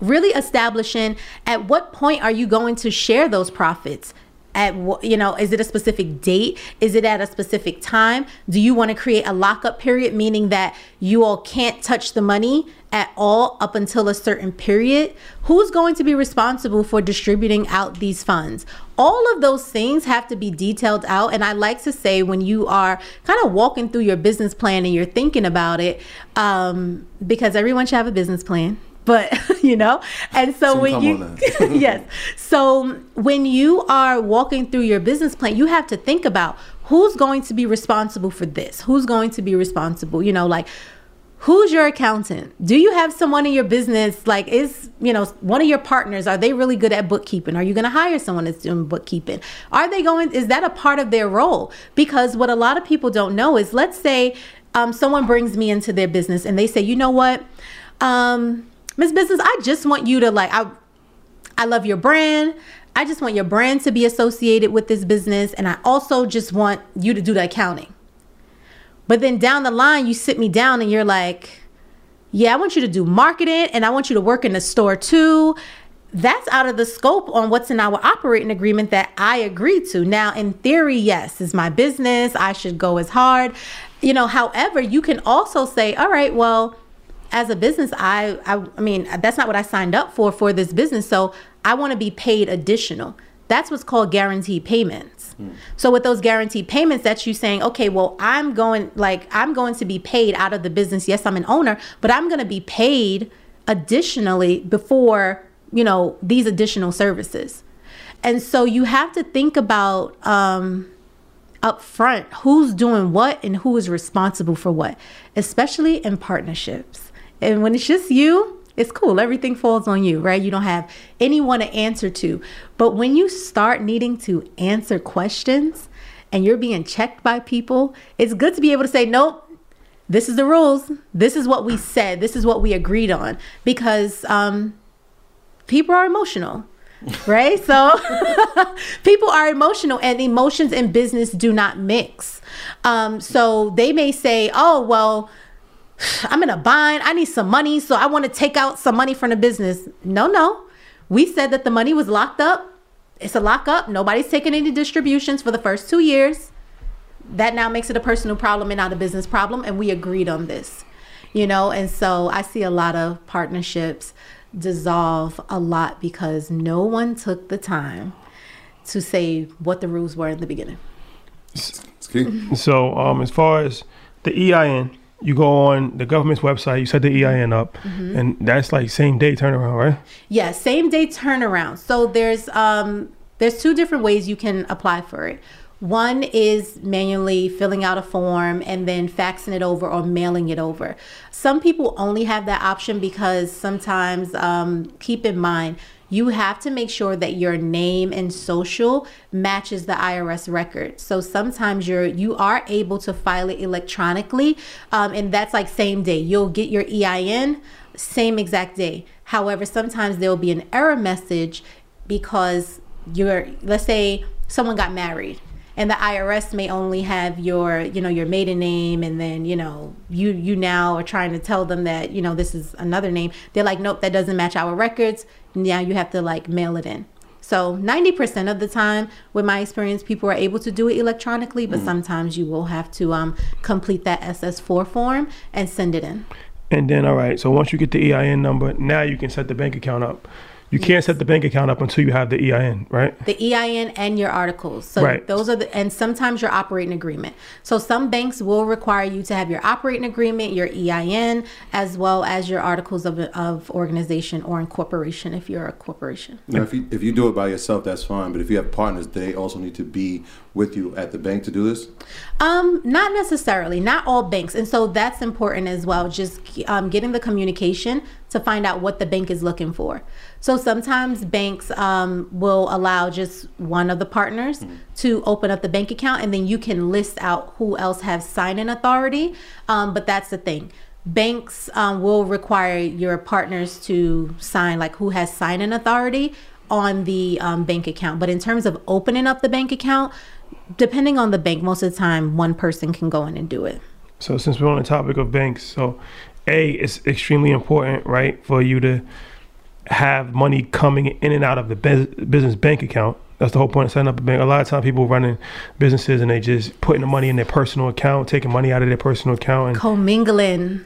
really establishing at what point are you going to share those profits? At you know is it a specific date? Is it at a specific time? Do you want to create a lockup period meaning that you all can't touch the money at all up until a certain period who's going to be responsible for distributing out these funds? All of those things have to be detailed out and i like to say when you are kind of walking through your business plan and you're thinking about it um, because everyone should have a business plan but (laughs) you know? And so Soon when you (laughs) yes. So when you are walking through your business plan you have to think about who's going to be responsible for this? Who's going to be responsible? You know like who's your accountant? Do you have someone in your business? Like is you know one of your partners are they really good at bookkeeping? Are you going to hire someone that's doing bookkeeping? Are they going is that a part of their role? Because what a lot of people don't know is let's say um, someone brings me into their business and they say you know what? Um, Miss Business, I just want you to like I I love your brand. I just want your brand to be associated with this business and I also just want you to do the accounting. But then down the line you sit me down and you're like, "Yeah, I want you to do marketing and I want you to work in the store too." That's out of the scope on what's in our operating agreement that I agreed to. Now, in theory, yes, it's my business. I should go as hard. You know, however, you can also say, "All right, well, as a business I, I i mean that's not what i signed up for for this business so i want to be paid additional that's what's called guaranteed so with those guaranteed payments that's you saying okay well i'm going like i'm going to be paid out of the business yes i'm an owner but i'm going to be paid additionally before you know these additional services and so you have to think about um up front who's doing what and who is responsible for what, especially in partnerships. And when it's just you, it's cool. Everything falls on you, right? You don't have anyone to answer to. But when you start needing to answer questions and you're being checked by people, it's good to be able to say, nope, this is the rules. This is what we said. This is what we agreed on. Because um, people are emotional (laughs) right? So (laughs) people are emotional, and emotions and business do not mix. Um, so they may say, "Oh, well." I'm in a bind. I need some money, so I want to take out some money from the business. No, no. We said that the money was locked up. It's a lockup. Nobody's taking any distributions for the first two years. That now makes it a personal problem and not a business problem. And we agreed on this, you know. And so I see a lot of partnerships dissolve a lot because no one took the time to say what the rules were in the beginning. So, um, as far as the EIN, you go on the government's website, you set the EIN up, Mm-hmm. and that's like same day turnaround, right? Yeah, same day turnaround. So there's um there's two different ways you can apply for it. One is manually filling out a form and then faxing it over or mailing it over. Some people only have that option because sometimes um, keep in mind you have to make sure that your name and social matches the IRS record. So sometimes you're you are able to file it electronically, um, and that's like same day. You'll get your EIN same exact day. However, sometimes there will be an error message because you're let's say someone got married and the IRS may only have your you know your maiden name and then you know you you now are trying to tell them that you know this is another name they're like nope that doesn't match our records now you have to like mail it in So 90% of the time, with my experience, people are able to do it electronically, but mm. sometimes you will have to um, complete that SS4 form and send it in. And then, all right, so once you get the EIN number, now you can set the bank account up. You can't set the bank account up until you have the EIN, right? The EIN and your articles. So right. those are the and sometimes your operating agreement. So some banks will require you to have your operating agreement, your EIN, as well as your articles of, of organization or incorporation if you're a corporation. Now, if you if you do it by yourself, that's fine. But if you have partners, they also need to be with you at the bank to do this? Um, not necessarily. Not all banks, and so that's important as well. Just um, getting the communication to find out what the bank is looking for. So sometimes banks um, will allow just one of the partners mm-hmm. to open up the bank account, and then you can list out who else has sign-in authority. Um, but that's the thing. Banks um, will require your partners to sign, like who has sign-in authority on the um, bank account. But in terms of opening up the bank account, depending on the bank, most of the time one person can go in and do it. So since we're on the topic of banks, so a it's extremely important, right, for you to have money coming in and out of the business bank account. That's the whole point of setting up a bank. A lot of time people running businesses and they just putting the money in their personal account, taking money out of their personal account, and commingling.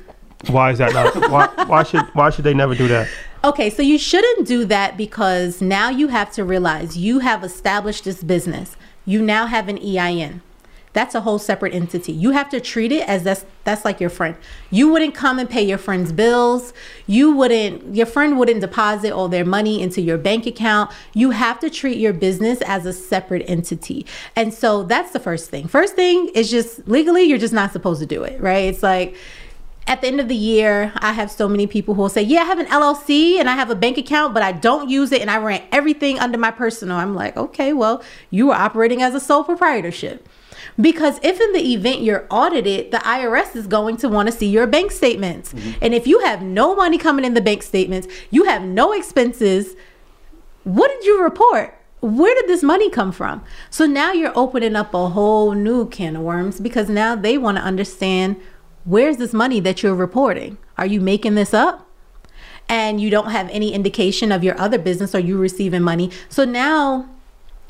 Why is that not? why, why should why should they never do that? Okay, so you shouldn't do that because now you have to realize you have established this business. You now have an EIN that's a whole separate entity. You have to treat it as that's that's like your friend. You wouldn't come and pay your friend's bills. You wouldn't your friend wouldn't deposit all their money into your bank account. You have to treat your business as a separate entity. And so that's the first thing. First thing is just legally you're just not supposed to do it, right? It's like at the end of the year, I have so many people who will say, Yeah, I have an LLC and I have a bank account, but I don't use it and I ran everything under my personal. I'm like, Okay, well, you are operating as a sole proprietorship. Because if in the event you're audited, the IRS is going to want to see your bank statements. Mm-hmm. And if you have no money coming in the bank statements, you have no expenses, what did you report? Where did this money come from? So now you're opening up a whole new can of worms because now they want to understand where's this money that you're reporting? Are you making this up? And you don't have any indication of your other business. Are you receiving money? So now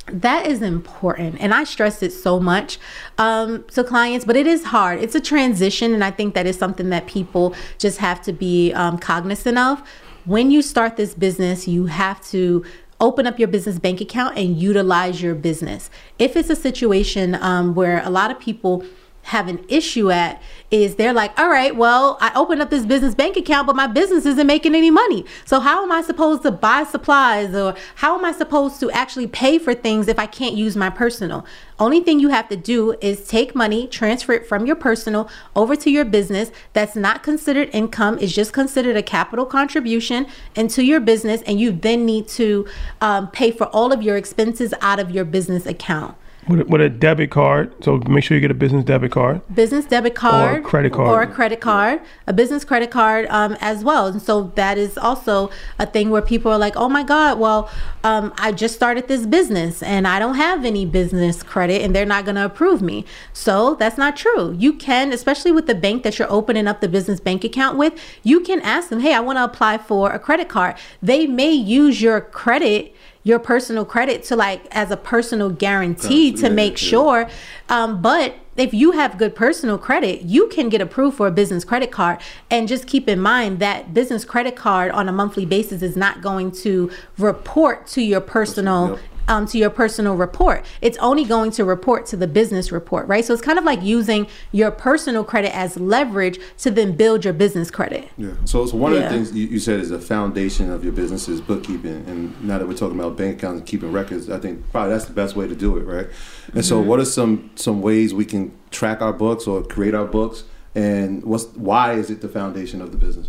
that is important and i stress it so much um, to clients but it is hard. It's a transition and i think that is something that people just have to be um, cognizant of. When you start this business you have to open up your business bank account and utilize your business. If it's a situation um, where a lot of people have an issue at is they're like, all right, well, I opened up this business bank account, but my business isn't making any money. So how am I supposed to buy supplies or how am I supposed to actually pay for things if I can't use my personal? Only thing you have to do is take money, transfer it from your personal over to your business. That's not considered income, it's just considered a capital contribution into your business. And you then need to um, pay for all of your expenses out of your business account with a, with a debit card. So make sure you get a business debit card, business debit card, or a credit card, or a credit card, a business credit card um, as well. And so that is also a thing where people are like, "Oh my God, well, um, I just started this business and I don't have any business credit, and they're not going to approve me." So that's not true. You can, especially with the bank that you're opening up the business bank account with, you can ask them, "Hey, I want to apply for a credit card." They may use your credit your personal credit to like as a personal guarantee to make sure. Um, but if you have good personal credit, you can get approved for a business credit card. And just keep in mind that business credit card on a monthly basis is not going to report to your personal yep um, to your personal report. It's only going to report to the business report, right? So it's kind of like using your personal credit as leverage to then build your business credit. Yeah. So, so one yeah. of the things you, you, said is the foundation of your business is bookkeeping. And now that we're talking about bank accounts and keeping records, I think probably that's the best way to do it, right? And mm-hmm. so, what are some some ways we can track our books or create our books? And what's why is it the foundation of the business?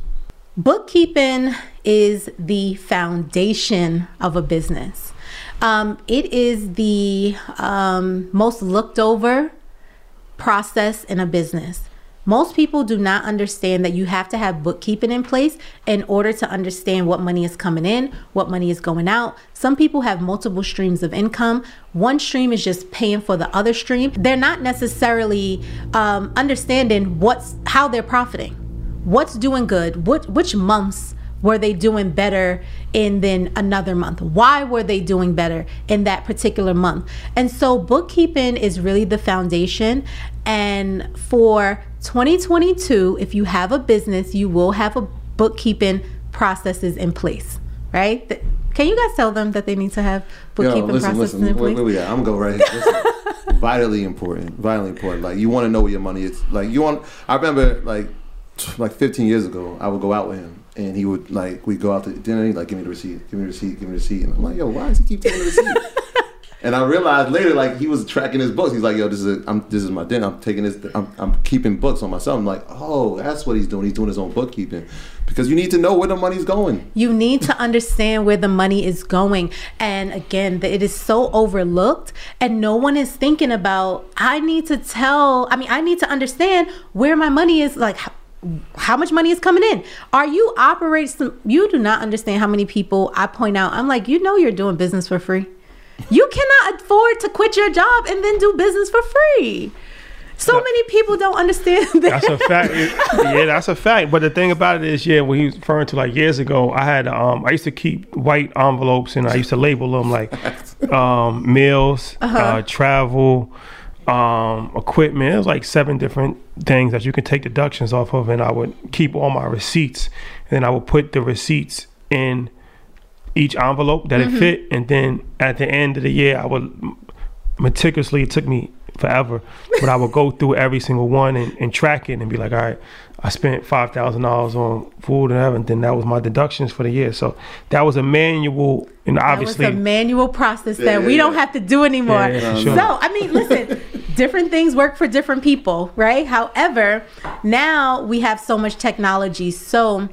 Bookkeeping is the foundation of a business. Um, it is the um, most looked over process in a business. Most people do not understand that you have to have bookkeeping in place in order to understand what money is coming in, what money is going out. Some people have multiple streams of income. One stream is just paying for the other stream. They're not necessarily um, understanding what's how they're profiting, what's doing good, what which months were they doing better in then another month? Why were they doing better in that particular month? And so bookkeeping is really the foundation. And for 2022, if you have a business, you will have a bookkeeping processes in place, right? Can you guys tell them that they need to have bookkeeping Yo, listen, processes listen, in place? wait, wait, I'm gonna go right here. Listen, (laughs) vitally important, vitally important. Like you want to know where your money is. Like you want. I remember like like 15 years ago, I would go out with him, and he would like we go out to dinner. He'd like give me the receipt, give me the receipt, give me the receipt, and I'm like, yo, why does he keep taking the receipt? (laughs) and I realized later, like he was tracking his books. He's like, yo, this is a, I'm, this is my dinner. I'm taking this. I'm, I'm keeping books on myself. I'm like, oh, that's what he's doing. He's doing his own bookkeeping because you need to know where the money's going. You need to understand where the money is going. And again, it is so overlooked and no one is thinking about I need to tell, I mean, I need to understand where my money is like how, much money is coming in? Are you operating you do not understand how many people I point out. I'm like, you know you're doing business for free. You cannot afford to quit your job and then do business for free. So many people don't understand that. (laughs) That's a fact. yeah, that's a fact. But the thing about it is, yeah, when he was referring to like years ago, I had um, I used to keep white envelopes and I used to label them like (laughs) um, meals, Uh-huh. uh, travel, um, equipment. It was like seven different things that you can take deductions off of, and I would keep all my receipts, and then I would put the receipts in each envelope that Mm-hmm. it fit, and then at the end of the year, I would meticulously. It took me forever, but I would go (laughs) through every single one and, and track it and be like, all right, I spent five thousand dollars on food and everything. That was my deductions for the year. So that was a manual, and That obviously, was a manual process that Yeah, we don't have to do anymore. Yeah, yeah, sure. So, I mean, listen, (laughs) different things work for different people, right? However, now we have so much technology. So,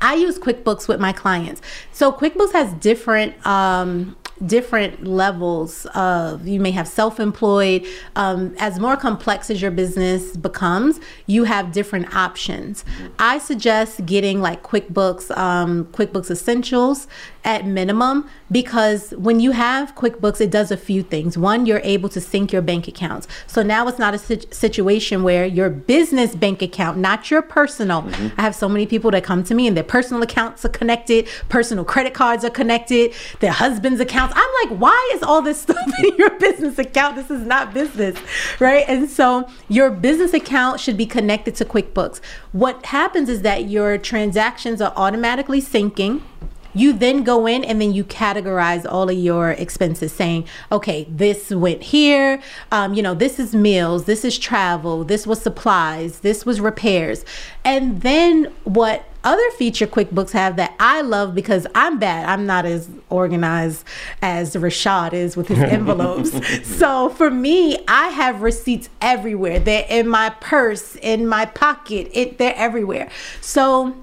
I use QuickBooks with my clients. So, QuickBooks has different um, different levels of you may have self-employed um, as more complex as your business becomes you have different options. I suggest getting like quickbooks um, quickbooks essentials at minimum because when you have quickbooks it does a few things. One you're able to sync your bank accounts. So now it's not a sit- situation where your business bank account not your personal. Mm-hmm. I have so many people that come to me and their personal accounts are connected personal credit cards are connected their husband's accounts. I'm like why is all this (laughs) stuff in your business account? This is not business right? And so your business account should be connected to quickbooks. What happens is that your transactions are automatically syncing you then go in and then you categorize all of your expenses saying okay this went here. Um, you know this is meals this is travel this was supplies this was repairs. And then what other feature quickbooks have that i love because i'm bad i'm not as organized as rashad is with his (laughs) envelopes. So for me i have receipts everywhere. They're in my purse in my pocket it, they're everywhere. So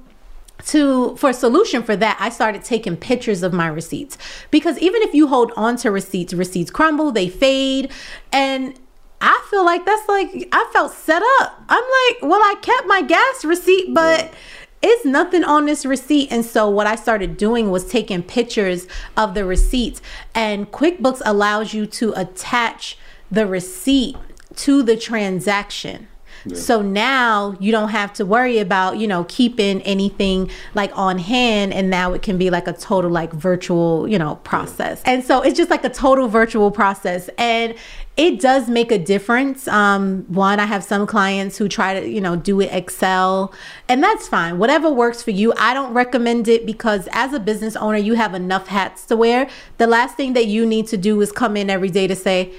to for a solution for that i started taking pictures of my receipts. Because even if you hold on to receipts receipts crumble they fade and i feel like that's like i felt set up. I'm like well i kept my gas receipt but it's nothing on this receipt. And so what i started doing was taking pictures of the receipts. And quickbooks allows you to attach the receipt to the transaction so now you don't have to worry about, you know, keeping anything like on hand and now it can be like a total like virtual, you know, process. And so it's just like a total virtual process and it does make a difference. Um one I have some clients who try to, you know, do it Excel and that's fine. Whatever works for you. I don't recommend it because as a business owner, you have enough hats to wear. The last thing that you need to do is come in every day to say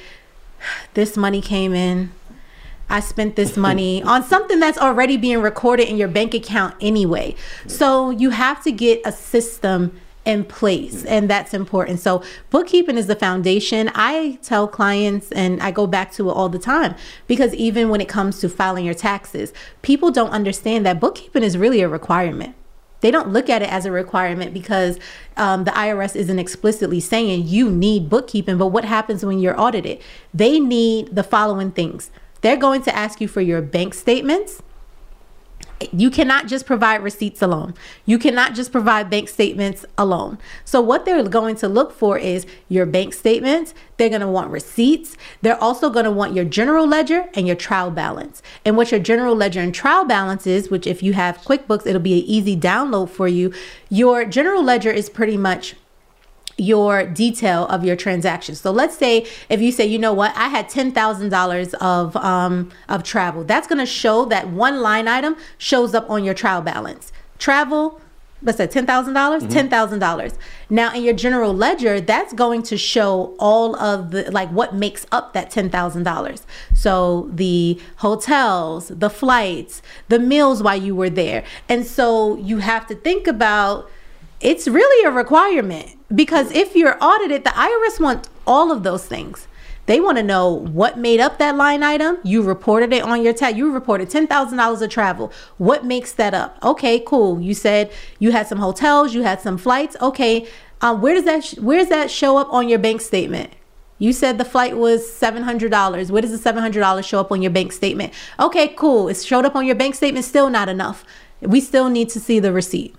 this money came in I spent this money on something that's already being recorded in your bank account anyway. So you have to get a system in place and that's important. So bookkeeping is the foundation. I tell clients and I go back to it all the time because even when it comes to filing your taxes, people don't understand that bookkeeping is really a requirement. They don't look at it as a requirement because um, the IRS isn't explicitly saying you need bookkeeping. But what happens when you're audited? They need the following things they're going to ask you for your bank statements you cannot just provide receipts alone. You cannot just provide bank statements alone. So, what they're going to look for is your bank statements. They're going to want receipts. They're also going to want your general ledger and your trial balance. And what your general ledger and trial balance is, which if you have QuickBooks, it'll be an easy download for you. Your general ledger is pretty much your detail of your transactions. So let's say if you say, you know what, I had ten thousand dollars of um, of travel. That's going to show that one line item shows up on your trial balance. Travel. What's that? Ten thousand dollars. Mm-hmm. Ten thousand dollars. Now in your general ledger, that's going to show all of the like what makes up that ten thousand dollars. So the hotels, the flights, the meals while you were there, and so you have to think about it's really a requirement because if you're audited, the IRS wants all of those things. They want to know what made up that line item. You reported it on your tab. You reported $10,000 of travel. What makes that up? Okay, cool. You said you had some hotels, you had some flights. Okay, um, where does that sh- where does that show up on your bank statement? You said the flight was $700. Where does the $700 show up on your bank statement? Okay, cool. It showed up on your bank statement, still not enough. We still need to see the receipt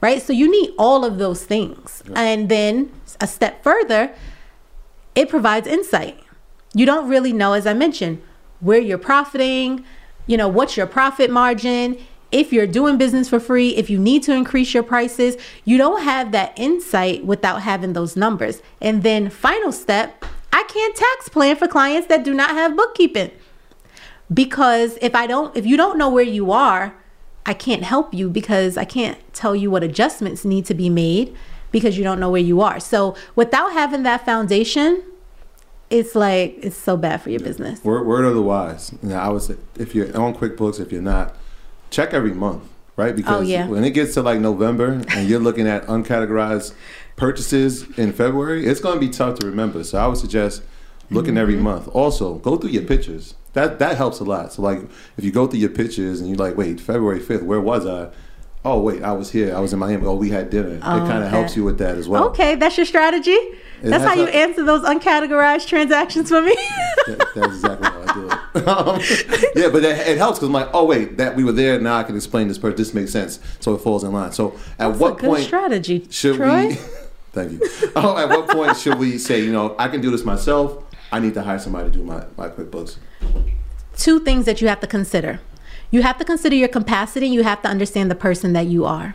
right? So you need all of those things. Yeah. And then a step further, it provides insight. You don't really know, as I mentioned, where you're profiting, you know, what's your profit margin. If you're doing business for free, if you need to increase your prices, you don't have that insight without having those numbers. And then, final step, I can't tax plan for clients that do not have bookkeeping. Because if I don't, if you don't know where you are, I can't help you because I can't tell you what adjustments need to be made because you don't know where you are. So without having that foundation, it's like it's so bad for your business. Word, word of the wise. Now, I would say if you're on QuickBooks, if you're not, check every month, right? Because oh, yeah. when it gets to like November and you're looking at uncategorized purchases in February, it's going to be tough to remember. So I would suggest looking mm-hmm. every month. Also, go through your pictures that that helps a lot. So like if you go through your pictures and you're like, wait, February fifth, where was I? Oh wait, I was here. I was in Miami. Oh, we had dinner. Oh, it kind of okay. helps you with that as well. Okay, that's your strategy. That's how you answer those uncategorized transactions for me. (laughs) that, that's exactly how I do it. (laughs) um, yeah, but that, it helps because I'm like, oh wait, that we were there. Now I can explain this part. This makes sense. So it falls in line. So at that's what point strategy should Troy? we? (laughs) thank you. Oh, at what point should we say, you know, I can do this myself? I need to hire somebody to do my my QuickBooks two things that you have to consider. You have to consider your capacity, you have to understand the person that you are.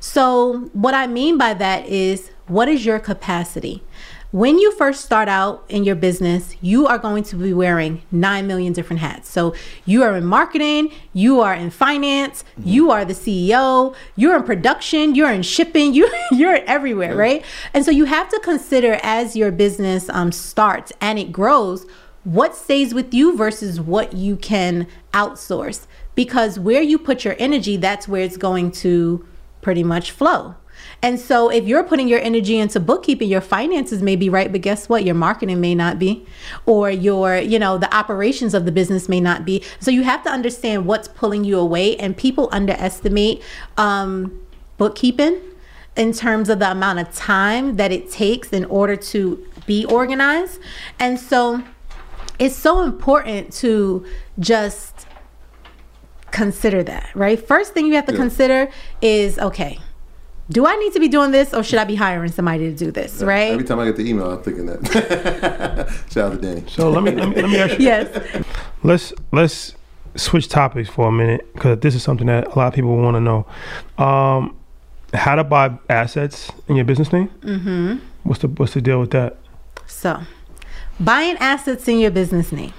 So, what I mean by that is what is your capacity? When you first start out in your business, you are going to be wearing 9 million different hats. So, you are in marketing, you are in finance, mm-hmm. you are the CEO, you're in production, you're in shipping, (laughs) you, you're everywhere, right? And so, you have to consider as your business um, starts and it grows what stays with you versus what you can outsource. Because where you put your energy, that's where it's going to pretty much flow. And so if you're putting your energy into bookkeeping, your finances may be right, but guess what? Your marketing may not be, or your, you know, the operations of the business may not be. So you have to understand what's pulling you away. And people underestimate um, bookkeeping in terms of the amount of time that it takes in order to be organized. And so it's so important to just consider that, right? First thing you have to yeah. consider is okay, do I need to be doing this or should I be hiring somebody to do this, right? Every time I get the email, I'm thinking that. (laughs) Shout out to Danny. So let me, let me, let me ask you. (laughs) Yes. Let's, let's switch topics for a minute because this is something that a lot of people want to know. Um, how to buy assets in your business name? Mm-hmm. What's the, what's the deal with that? So Buying assets in your business name.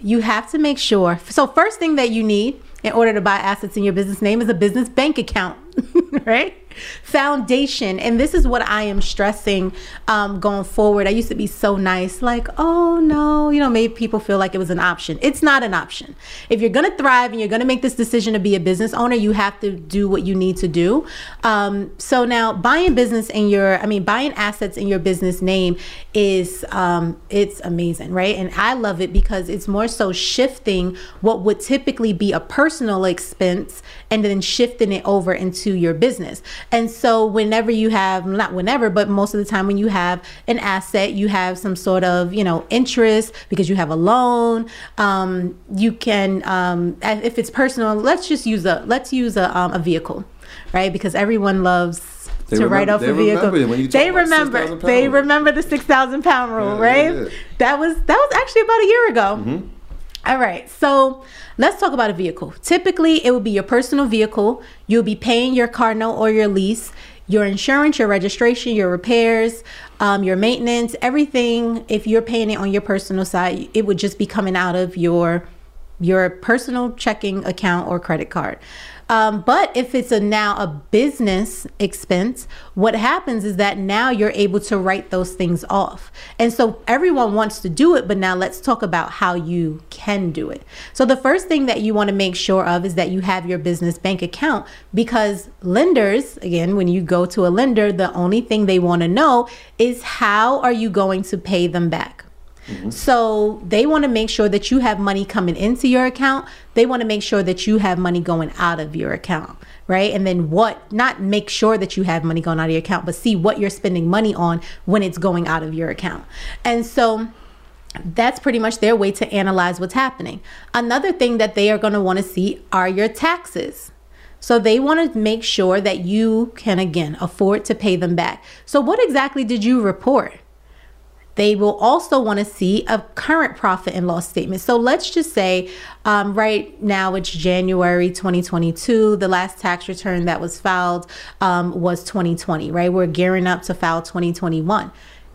You have to make sure. So, first thing that you need in order to buy assets in your business name is a business bank account, (laughs) right? Foundation. And this is what I am stressing um, going forward. I used to be so nice, like, oh no, you know, made people feel like it was an option. It's not an option. If you're to thrive and you're to make this decision to be a business owner, you have to do what you need to do. Um, so now buying business in your, I mean, buying assets in your business name is, um, it's amazing, right? And I love it because it's more so shifting what would typically be a personal expense and then shifting it over into your business. And so, whenever you have, not whenever, but most of the time when you have an asset, you have some sort of, you know, interest because you have a loan. Um, you can, um, if it's personal, let's just use a, let's use a, um, a vehicle, right? Because everyone loves They to remember- write off a vehicle. remember it when you talk they remember. 6,000 pound They remember the six thousand pound rule, Yeah, right? yeah, yeah. That was that was actually about a year ago. Mm-hmm. All right, so let's talk about a vehicle. Typically, it would be your personal vehicle. You'll be paying your car note or your lease, your insurance, your registration, your repairs, um, your maintenance, everything. If you're paying it on your personal side, it would just be coming out of your your personal checking account or credit card. Um, but if it's a now a business expense, what happens is that now you're able to write those things off. And so everyone wants to do it, but now let's talk about how you can do it. So the first thing that you want to make sure of is that you have your business bank account because lenders, again, when you go to a lender, the only thing they want to know is how are you going to pay them back? So they want to make sure that you have money coming into your account. They want to make sure that you have money going out of your account, right? And then what, not make sure that you have money going out of your account, but see what you're spending money on when it's going out of your account. And so that's pretty much their way to analyze what's happening. Another thing that they are going to want to see are your taxes. So they want to make sure that you can again afford to pay them back. So what exactly did you report? They will also want to see a current profit and loss statement. So let's just say um, right now it's January 2022. The last tax return that was filed um, was 2020, right? We're gearing up to file 2021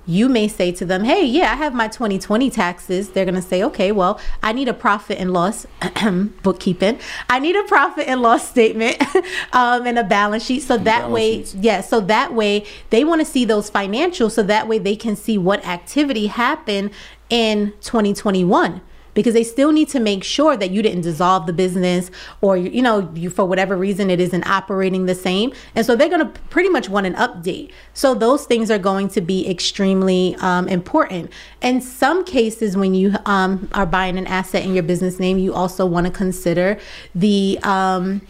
you may say to them, Hey, yeah, I have my 2020 taxes. They're going to say, Okay, well, I need a profit and loss (clears throat) bookkeeping. I need a profit and loss statement (laughs) um, and a balance sheet. So that way, sheets. yeah, so that way they want to see those financials. So that way they can see what activity happened in 2021 because they still need to make sure that you didn't dissolve the business or you know you for whatever reason it isn't operating the same. And so they're going to pretty much want an update. So those things are going to be extremely um, important. In some cases when you um, are buying an asset in your business name you also want to consider the um,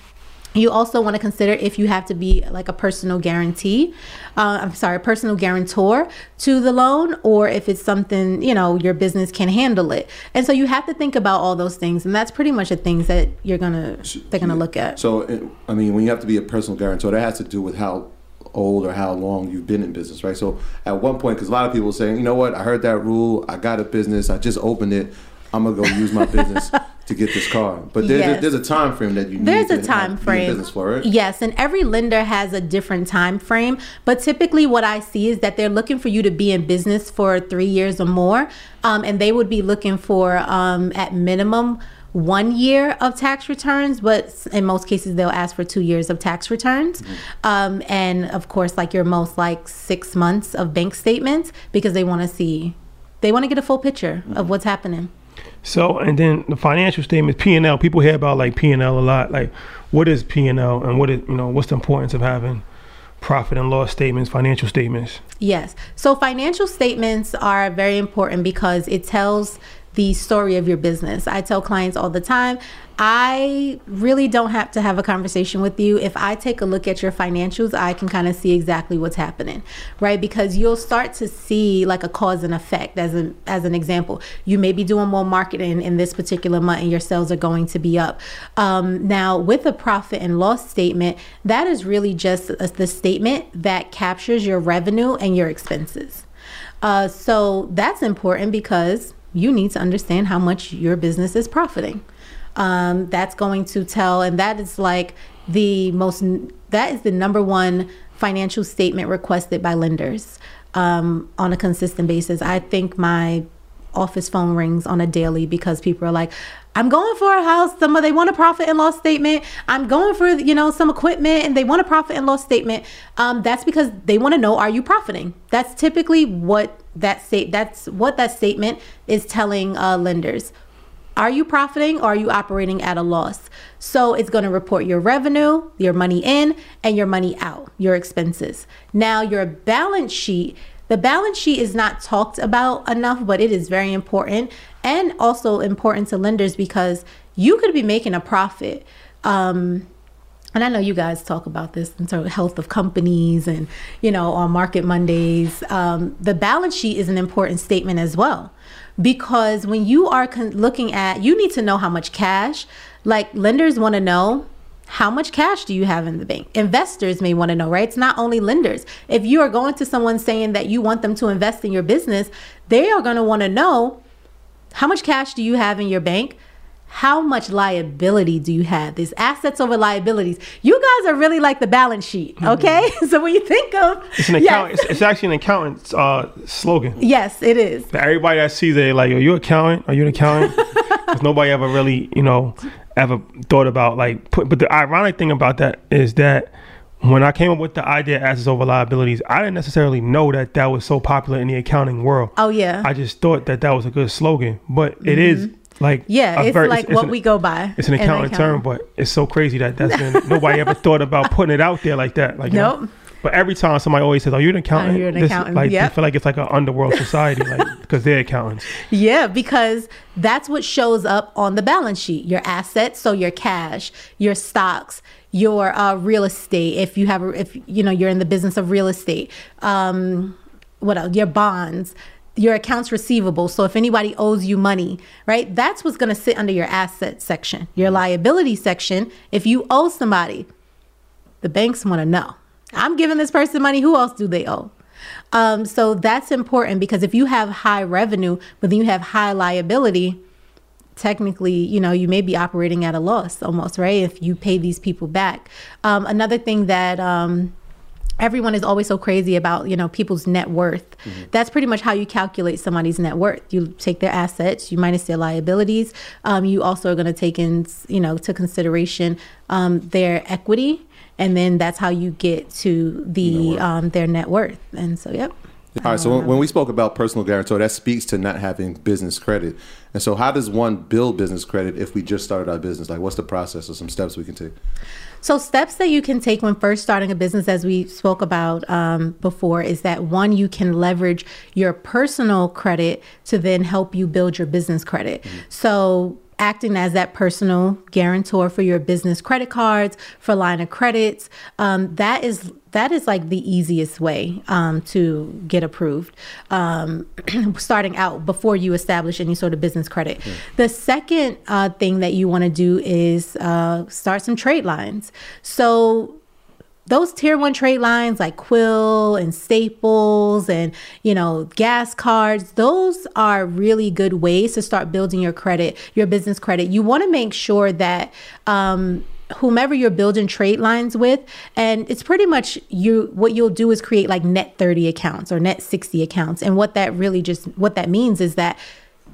you also want to consider if you have to be like a personal guarantee, uh, I'm sorry, personal guarantor to the loan, or if it's something, you know, your business can handle it. And so you have to think about all those things. And that's pretty much the things that you're going to, they're to look at. So, I mean, when you have to be a personal guarantor, that has to do with how old or how long you've been in business, right? So, at one point, because a lot of people saying, you know what, I heard that rule, I got a business, I just opened it, I'm gonna go use my business (laughs) to get this car. But there's, Yes. a, there's a time frame that you need There's a time frame. business for, right? Yes, and every lender has a different time frame. But typically, what I see is that they're looking for you to be in business for three years or more, um, and they would be looking for um, at minimum one year of tax returns, but in most cases they'll ask for two years of tax returns, um, and of course, like your most like six months of bank statements because they want to see, they want to get a full picture of what's happening. So, and then the financial statement, P and L. People hear about like P and L a lot. Like, what is P and L, and what is you know what's the importance of having profit and loss statements, financial statements? Yes. So financial statements are very important because it tells the story of your business. I tell clients all the time, I really don't have to have a conversation with you. If I take a look at your financials, I can kind of see exactly what's happening, right? Because you'll start to see like a cause and effect as an as an example. You may be doing more marketing in this particular month and your sales are going to be up. Um, now, with a profit and loss statement, that is really just a, the statement that captures your revenue and your expenses. Uh, so that's important because you need to understand how much your business is profiting. Um, that's going to tell, and that is like the most, that is the number one financial statement requested by lenders um, on a consistent basis. I think my office phone rings on a daily because people are like, I'm going for a house. Some they want a profit and loss statement. I'm going for you know some equipment, and they want a profit and loss statement. Um, that's because they want to know are you profiting. That's typically what that state. That's what that statement is telling uh, lenders. Are you profiting or are you operating at a loss? So it's going to report your revenue, your money in, and your money out, your expenses. Now, your balance sheet, the balance sheet is not talked about enough, but it is very important and also important to lenders because you could be making a profit. Um, and I know you guys talk about this in terms of health of companies and, you know, on Market Mondays. Um, the balance sheet is an important statement as well. Because when you are con- looking at, you need to know how much cash, like lenders want to know how much cash do you have in the bank? Investors may want to know, right? It's not only lenders. If you are going to someone saying that you want them to invest in your business, they are going to want to know how much cash do you have in your bank? How much liability do you have? There's assets over liabilities. You guys are really like the balance sheet, mm-hmm. okay? Mm-hmm. (laughs) so when you think of it's an account, yes. it's, it's, actually an accountant's uh, slogan. Yes, it is. Everybody that sees it, like, are you an accountant? Are you an accountant? (laughs) Because nobody ever really, you know, ever thought about like. Put, but the ironic thing about that is that when I came up with the idea of assets over liabilities, I didn't necessarily know that that was so popular in the accounting world. Oh yeah. I just thought that that was a good slogan, but it mm-hmm. is like yeah, it's very, like it's, what it's we go by. It's an accounting term, but it's so crazy that that's been, nobody ever (laughs) thought about putting it out there like that. Like nope. Know? But every time somebody always says, "Oh, you're an accountant," oh, you're an this, accountant. like yep. I feel like it's like an underworld society, like (laughs) because they're accountants. Yeah, because that's what shows up on the balance sheet: your assets, so your cash, your stocks, your uh, real estate. If you have, if you know, you're in the business of real estate. Um, what else? Your bonds your accounts receivable. So if anybody owes you money, right, that's what's going to sit under your asset section. Your liability section, if you owe somebody, the banks want to know. I'm giving this person money. Who else do they owe? Um, so that's important because if you have high revenue, but then you have high liability, technically, you know, you may be operating at a loss almost, right? If you pay these people back. Um, another thing that um, everyone is always so crazy about you know people's net worth. Mm-hmm. that's pretty much how you calculate somebody's net worth. You take their assets you minus their liabilities. Um, you also are going to take in you know to consideration um, their equity and then that's how you get to the net um, their net worth. And so yep all right. So when, when, we spoke about personal guarantor, that speaks to not having business credit. And so, how does one build business credit if we just started our business? Like, what's the process or some steps we can take? So, steps that you can take when first starting a business, as we spoke about um, before, is that one, you can leverage your personal credit to then help you build your business credit. Mm-hmm. So, acting as that personal guarantor for your business credit cards, for line of credits. Um, that is that is like the easiest way um, to get approved. Um, (clears throat) starting out before you establish any sort of business credit. Yeah. The second uh, thing that you want to do is uh, start some trade lines. So those tier one trade lines like Quill and Staples and, you know, gas cards, those are really good ways to start building your credit, your business credit. You want to make sure that, um, whomever you're building trade lines with and it's pretty much you what you'll do is create like net 30 accounts or net 60 accounts and what that really just what that means is that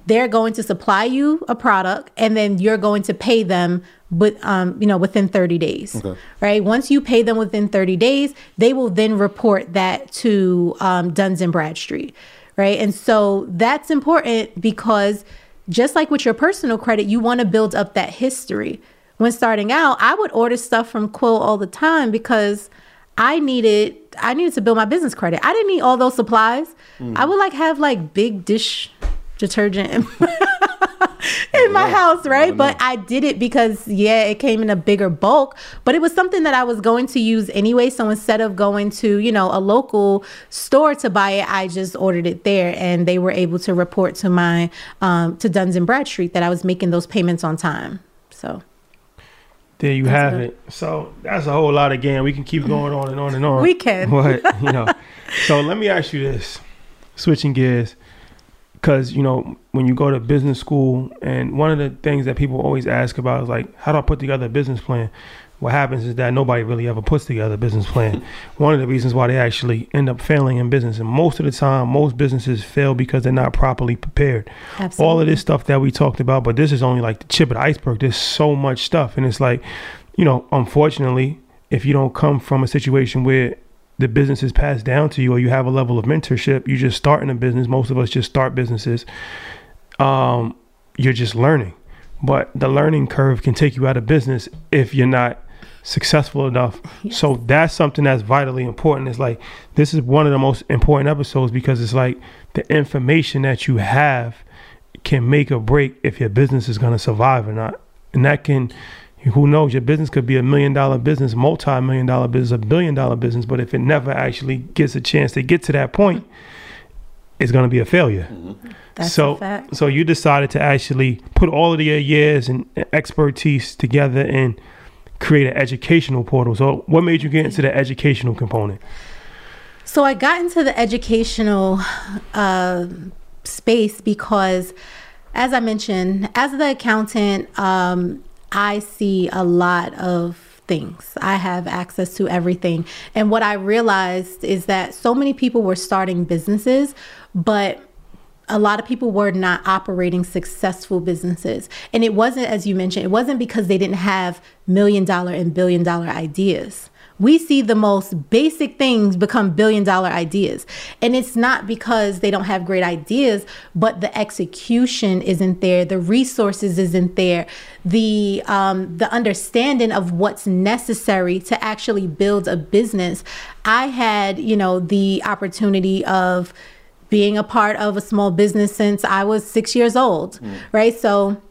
they're going to supply you a product and then you're going to pay them but um, you know within 30 days okay. right? Once you pay them within 30 days they will then report that to um, Duns and Bradstreet right? And so that's important because just like with your personal credit you want to build up that history. When starting out i would order stuff from quill all the time because i needed i needed to build my business credit. I didn't need all those supplies. Mm. i would like have like big dish detergent in my (laughs) house, right? But I did it because yeah, it came in a bigger bulk, but it was something that I was going to use anyway. So instead of going to, you know, a local store to buy it, I just ordered it there and they were able to report to my um to Duns and Bradstreet that I was making those payments on time. So there you have good. it. So that's a whole lot of game. We can keep (laughs) going on and on and on. We can. But, you know. (laughs) so let me ask you this. Switching gears because you know when you go to business school and one of the things that people always ask about is like how do i put together a business plan? What happens is that nobody really ever puts together a business plan. (laughs) One of the reasons why they actually end up failing in business and most of the time most businesses fail because they're not properly prepared. Absolutely. all of this stuff that we talked about but this is only like the tip of the iceberg. There's so much stuff and it's like you know unfortunately if you don't come from a situation where the business is passed down to you or you have a level of mentorship you just start in a business. Most of us just start businesses. Um, you're just learning. But the learning curve can take you out of business if you're not successful enough. Yes. so that's something that's vitally important. It's like this is one of the most important episodes because it's like the information that you have can make or break if your business is going to survive or not. And that can who knows? Your business could be a million dollar business, multi million dollar business, a billion dollar business, but if it never actually gets a chance to get to that point, it's going to be a failure. Mm-hmm. So, a so you decided to actually put all of your years and expertise together and create an educational portal. So, what made you get into the educational component? So I got into the educational uh, space because, as I mentioned, as the accountant, um, I see a lot of things. I have access to everything. And what I realized is that so many people were starting businesses, but a lot of people were not operating successful businesses. And it wasn't, as you mentioned, it wasn't because they didn't have million dollar and billion dollar ideas we see the most basic things become billion dollar ideas. And it's not because they don't have great ideas, but the execution isn't there, the resources isn't there, the um, the understanding of what's necessary to actually build a business. I had, you know, the opportunity of being a part of a small business since I was six years old, mm. right? So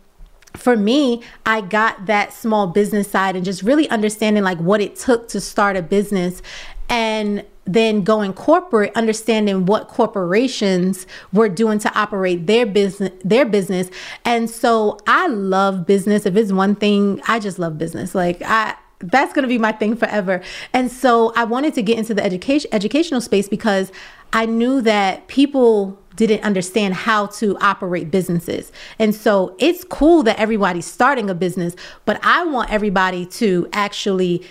for me, I got that small business side and just really understanding like what it took to start a business and then going corporate understanding what corporations were doing to operate their business their business. And so i love business. If it's one thing i just love business. Like i that's going to be my thing forever. And so i wanted to get into the education educational space because i knew that people didn't understand how to operate businesses. And so it's cool that everybody's starting a business, but I want everybody to actually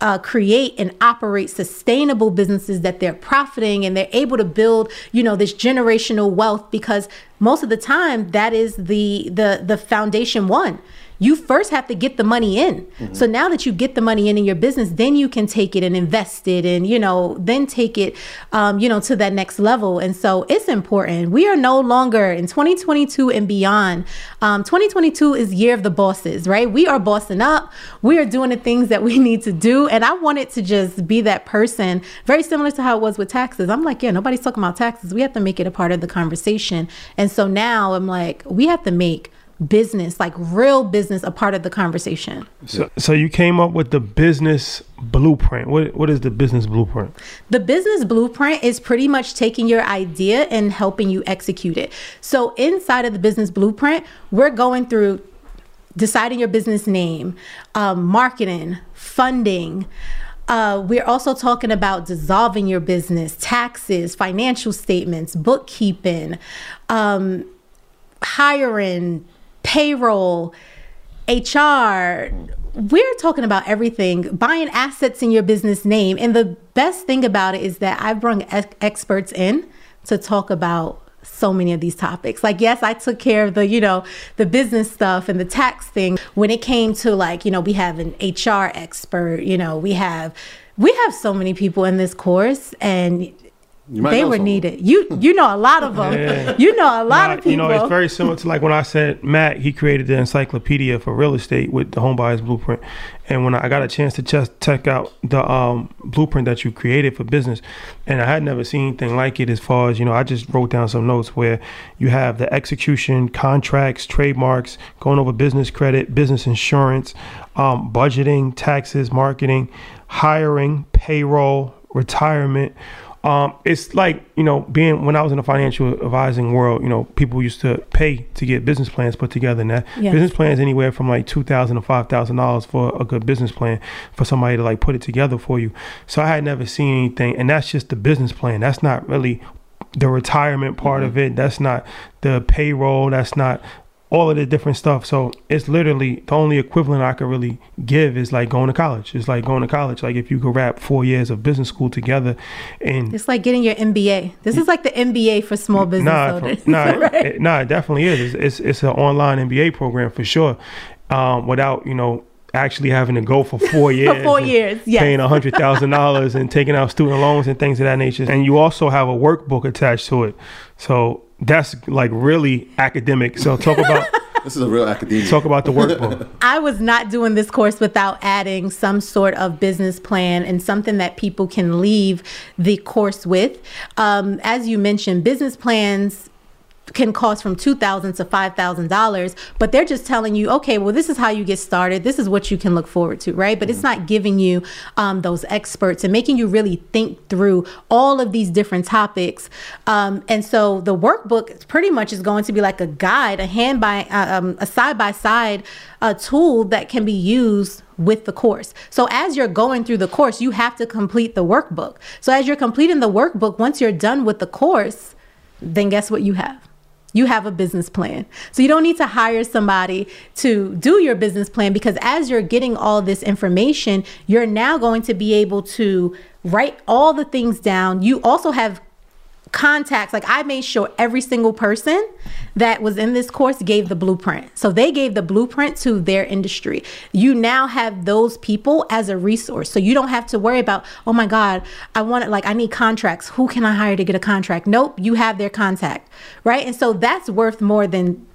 uh, create and operate sustainable businesses that they're profiting and they're able to build you know this generational wealth because most of the time that is the the the foundation one you first have to get the money in. Mm-hmm. So now that you get the money in in your business, then you can take it and invest it and, you know, then take it, um, you know, to that next level. And so it's important. We are no longer in 2022 and beyond. Um, 2022 is year of the bosses, right? We are bossing up. We are doing the things that we (laughs) need to do. And I wanted to just be that person, very similar to how it was with taxes. I'm like, yeah, nobody's talking about taxes. We have to make it a part of the conversation. And so now I'm like, we have to make business, like real business, a part of the conversation. So, so you came up with the business blueprint. What what is the business blueprint? The business blueprint is pretty much taking your idea and helping you execute it. So inside of the business blueprint, we're going through deciding your business name, um, marketing, funding. Uh, we're also talking about dissolving your business, taxes, financial statements, bookkeeping, um, hiring, payroll, HR. We're talking about everything, buying assets in your business name. And the best thing about it is that I've brought ex- experts in to talk about so many of these topics. Like, yes, I took care of the, you know, the business stuff and the tax thing. When it came to like, you know, we have an HR expert, you know, we have we have so many people in this course and they were needed. You you know a lot of them. Yeah. (laughs) You know a lot nah, of people. You know, it's very similar to like when I said Matt, he created the encyclopedia for real estate with the home buyers blueprint. And when I got a chance to just check out the um, blueprint that you created for business, and I had never seen anything like it as far as, you know, I just wrote down some notes where you have the execution, contracts, trademarks, going over business credit, business insurance, um, budgeting, taxes, marketing, hiring, payroll, retirement um, it's like you know, being when I was in the financial advising world, you know, people used to pay to get business plans put together. Now, yes. business plans anywhere from like two thousand to five thousand dollars for a good business plan for somebody to like put it together for you. So I had never seen anything, and that's just the business plan. That's not really the retirement part mm-hmm. of it. That's not the payroll. That's not all of the different stuff. So it's literally the only equivalent I could really give is like going to college. It's like going to college. Like if you could wrap four years of business school together, and it's like getting your MBA. This is like the MBA for small business nah, owners. Nah, (laughs) right? it, nah, it definitely is. It's, it's, it's an online MBA program for sure. Um, without you know actually having to go for (laughs) four years, for four years, yes. paying a hundred thousand dollars and taking out student loans and things of that nature. And you also have a workbook attached to it. So that's like really academic. So talk about (laughs) this is a real academic. Talk about the workbook. (laughs) I was not doing this course without adding some sort of business plan and something that people can leave the course with. Um, as you mentioned, business plans can cost from two thousand to five thousand dollars, but they're just telling you, okay, well, this is how you get started. This is what you can look forward to, right? But mm-hmm. it's not giving you um, those experts and making you really think through all of these different topics. Um, and so the workbook pretty much is going to be like a guide, a hand by uh, um, a side by side a tool that can be used with the course. So as you're going through the course, you have to complete the workbook. So as you're completing the workbook, once you're done with the course, then guess what you have? You have a business plan. So you don't need to hire somebody to do your business plan because as you're getting all this information, you're now going to be able to write all the things down. You also have contacts like i made sure every single person that was in this course gave the blueprint. So they gave the blueprint to their industry. You now have those people as a resource. So you don't have to worry about oh my god i want it like i need contracts. Who can i hire to get a contract? Nope you have their contact right? And so that's worth more than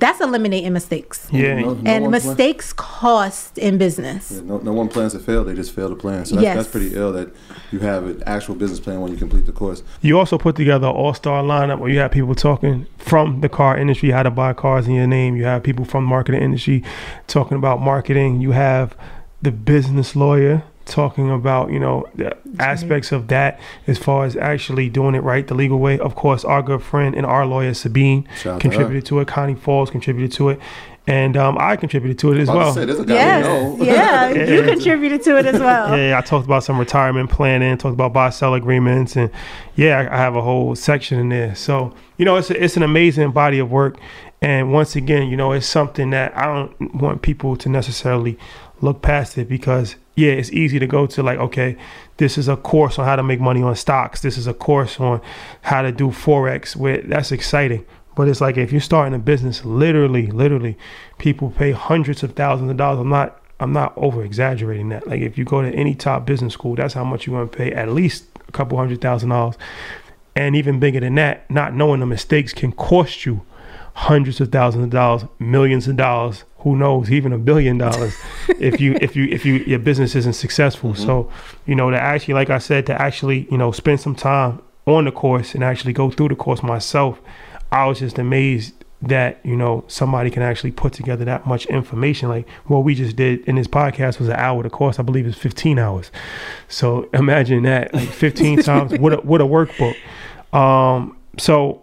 that's eliminating mistakes. Yeah, no, no and mistakes plan. cost in business. Yeah, no, no one plans to fail; they just fail to plan. So that's, yes. that's pretty ill that you have an actual business plan when you complete the course. You also put together an all-star lineup where you have people talking from the car industry, how to buy cars in your name. You have people from the marketing industry talking about marketing. You have the business lawyer talking about you know the aspects of that as far as actually doing it right the legal way of course our good friend and our lawyer sabine Shout contributed to, to, it connie falls contributed to it and um, I contributed to it as well. Say, yes. (laughs) yeah, you (laughs) contributed to it as well. (laughs) yeah, I talked about some retirement planning, talked about buy sell agreements, and yeah, I have a whole section in there. So you know, it's a, it's an amazing body of work, and once again, you know, it's something that I don't want people to necessarily look past it because yeah, it's easy to go to like, okay, this is a course on how to make money on stocks. This is a course on how to do forex. Where that's exciting, but it's like if you're starting a business, literally, literally, people pay hundreds of thousands of dollars. I'm not, I'm not over exaggerating that. Like if you go to any top business school, that's how much you're going to pay. At least a couple hundred thousand dollars, and even bigger than that. Not knowing the mistakes can cost you hundreds of thousands of dollars, millions of dollars, who knows, even a billion dollars (laughs) if you if you if you your business isn't successful. Mm-hmm. So, you know, to actually like I said, to actually, you know, spend some time on the course and actually go through the course myself, I was just amazed that, you know, somebody can actually put together that much information. Like what we just did in this podcast was an hour. The course I believe is fifteen hours. So (laughs) imagine that. Like fifteen (laughs) times what a what a workbook. Um so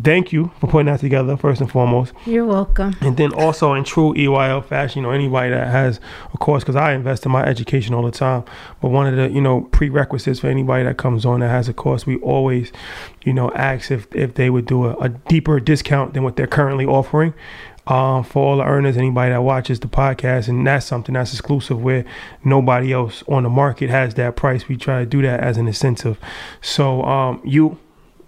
thank you for putting that together first and foremost. You're welcome. And then also in true EYL fashion, you know, anybody that has, of course, because I invest in my education all the time. But one of the you know prerequisites for anybody that comes on that has a course, we always, you know, ask if if they would do a, a deeper discount than what they're currently offering. Um, for all the earners, anybody that watches the podcast, and that's something that's exclusive where nobody else on the market has that price. We try to do that as an incentive. So um, you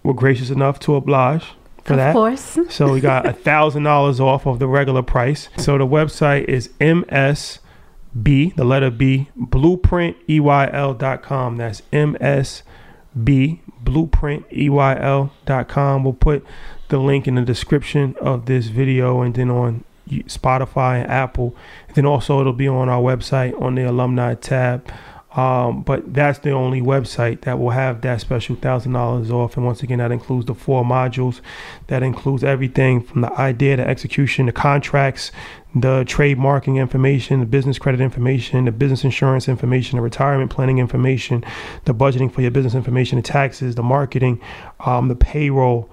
were gracious enough to oblige for of that. Of course. (laughs) so we got a thousand dollars off of the regular price. So the website is MSB, the letter B, blueprinteyl.com. That's MSB, blueprinteyl.com. We'll put the link in the description of this video and then on Spotify and Apple. And then also it'll be on our website on the alumni tab. Um, but that's the only website that will have that special thousand dollars off. And once again, that includes the four modules. That includes everything from the idea to execution, the contracts, the trademarking information, the business credit information, the business insurance information, the retirement planning information, the budgeting for your business information, the taxes, the marketing, um, the payroll,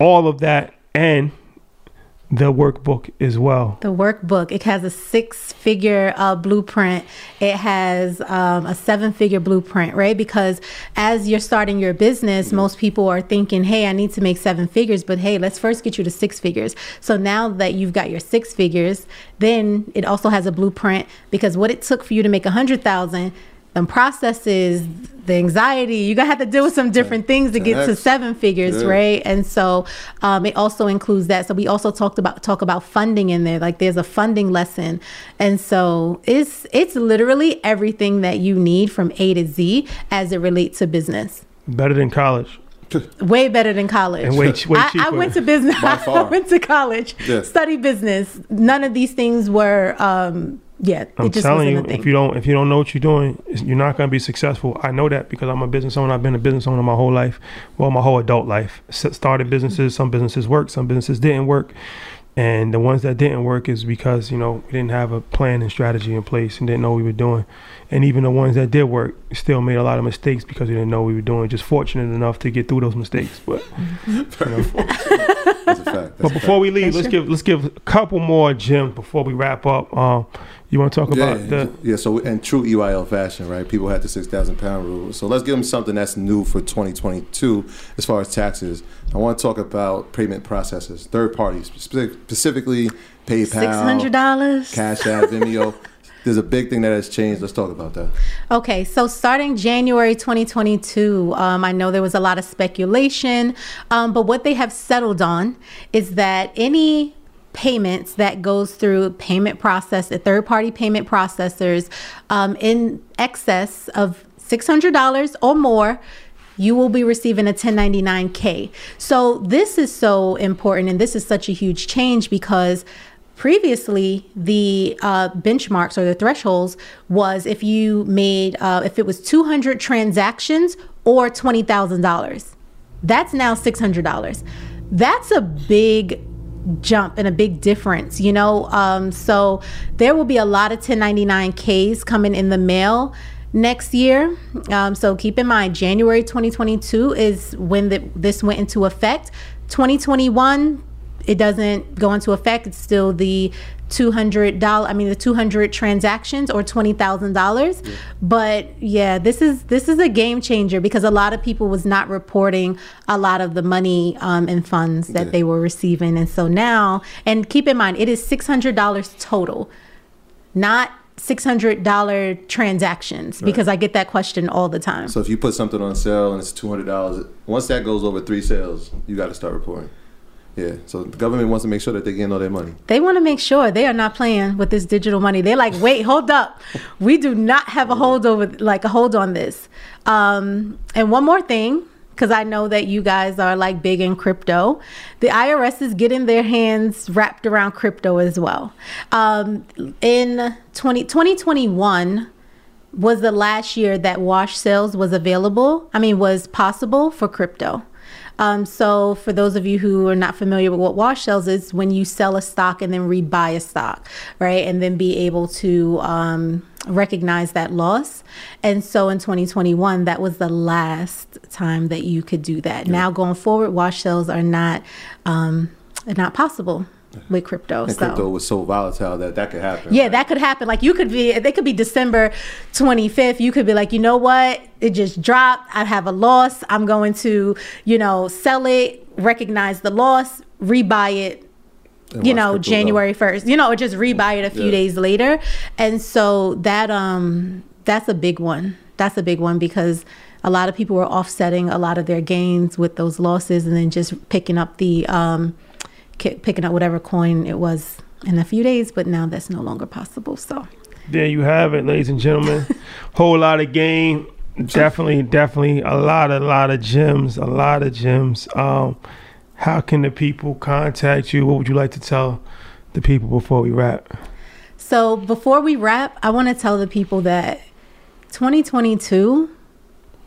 all of that, and the workbook as well. The workbook. It has a six figure uh, blueprint. It has um, a seven figure blueprint, right? Because as you're starting your business, most people are thinking, hey, I need to make seven figures, but hey, let's first get you to six figures. So now that you've got your six figures, then it also has a blueprint because what it took for you to make a hundred thousand the processes, the anxiety, you're gonna have to deal with some different things to get to seven figures, yeah. right? And so um, it also includes that. So we also talked about talk about funding in there. Like there's a funding lesson, and so it's it's literally everything that you need from A to Z as it relates to business. Better than college. (laughs) way better than college. And way, way cheaper. I, I went to business. (laughs) I went to college, yes. study business. None of these things were. Um, Yeah, I'm it just telling wasn't you, thing. if you don't if you don't know what you're doing, you're not going to be successful. I know that because I'm a business owner. I've been a business owner my whole life, well, my whole adult life. S- started businesses. Some businesses worked. Some businesses didn't work. And the ones that didn't work is because you know we didn't have a plan and strategy in place and didn't know what we were doing. And even the ones that did work still made a lot of mistakes because we didn't know what we were doing. Just fortunate enough to get through those mistakes. But (laughs) Very fortunate. That's a fact. That's but a before fact. we leave, let's give let's give a couple more gems before we wrap up. Um, you want to talk Yeah, about the yeah. So in true EYL fashion, right? People had the six thousand pound rule. So let's give them something that's new for 2022 as far as taxes. I want to talk about payment processes, third parties, specific, specifically PayPal, Six hundred dollars. Cash App, Venmo. (laughs) There's a big thing that has changed. Let's talk about that. Okay, so starting January 2022, um, I know there was a lot of speculation, um, but what they have settled on is that any payments that goes through payment process, the third party payment processors, um, in excess of $600 or more, you will be receiving a 1099K. So this is so important and this is such a huge change because previously the uh, benchmarks or the thresholds was if you made uh, if it was 200 transactions or $20000 that's now $600 that's a big jump and a big difference you know? Um, so there will be a lot of 1099ks coming in the mail next year. Um, so keep in mind january 2022 is when the, this went into effect. 2021 it doesn't go into effect. It's still the two hundred dollar. I mean, the two hundred transactions or twenty thousand dollars. But yeah, this is this is a game changer because a lot of people was not reporting a lot of the money um, and funds that Yeah. they were receiving, and so now, and keep in mind, it is six hundred dollars total, not six hundred dollar transactions because I get that question all the time. So if you put something on sale and it's two hundred dollars, once that goes over three sales, you got to start reporting. Yeah. So the government wants to make sure that they're getting all their money. They want to make sure they are not playing with this digital money. They're like, wait, hold up. We do not have a hold over, like a hold on this. Um, and one more thing, because I know that you guys are like big in crypto, the IRS is getting their hands wrapped around crypto as well. Um, in 20, 2021 was the last year that wash sales was available. I mean, was possible for crypto. Um, so, for those of you who are not familiar with what wash sales is, when you sell a stock and then rebuy a stock, right, and then be able to um, recognize that loss. And so, in 2021, that was the last time that you could do that. Now, going forward, wash sales are not um, are not possible with crypto. And so. crypto was so volatile that that could happen. Yeah, right? that could happen. Like you could be, they could be December 25th. You could be like, you know what? It just dropped. I have a loss. I'm going to, you know, sell it, recognize the loss, rebuy it, And you know. January 1st, you know, or just rebuy it a few Yeah. days later. And so that, um, that's a big one. That's a big one because a lot of people were offsetting a lot of their gains with those losses and then just picking up the, um, picking up whatever coin it was in a few days, but now that's no longer possible. So There you have it, ladies and gentlemen. (laughs) Whole lot of game. Definitely, definitely a lot, a lot of gems, a lot of gems. Um, how can the people contact you? What would you like to tell the people before we wrap? So before we wrap, I want to tell the people that 2022,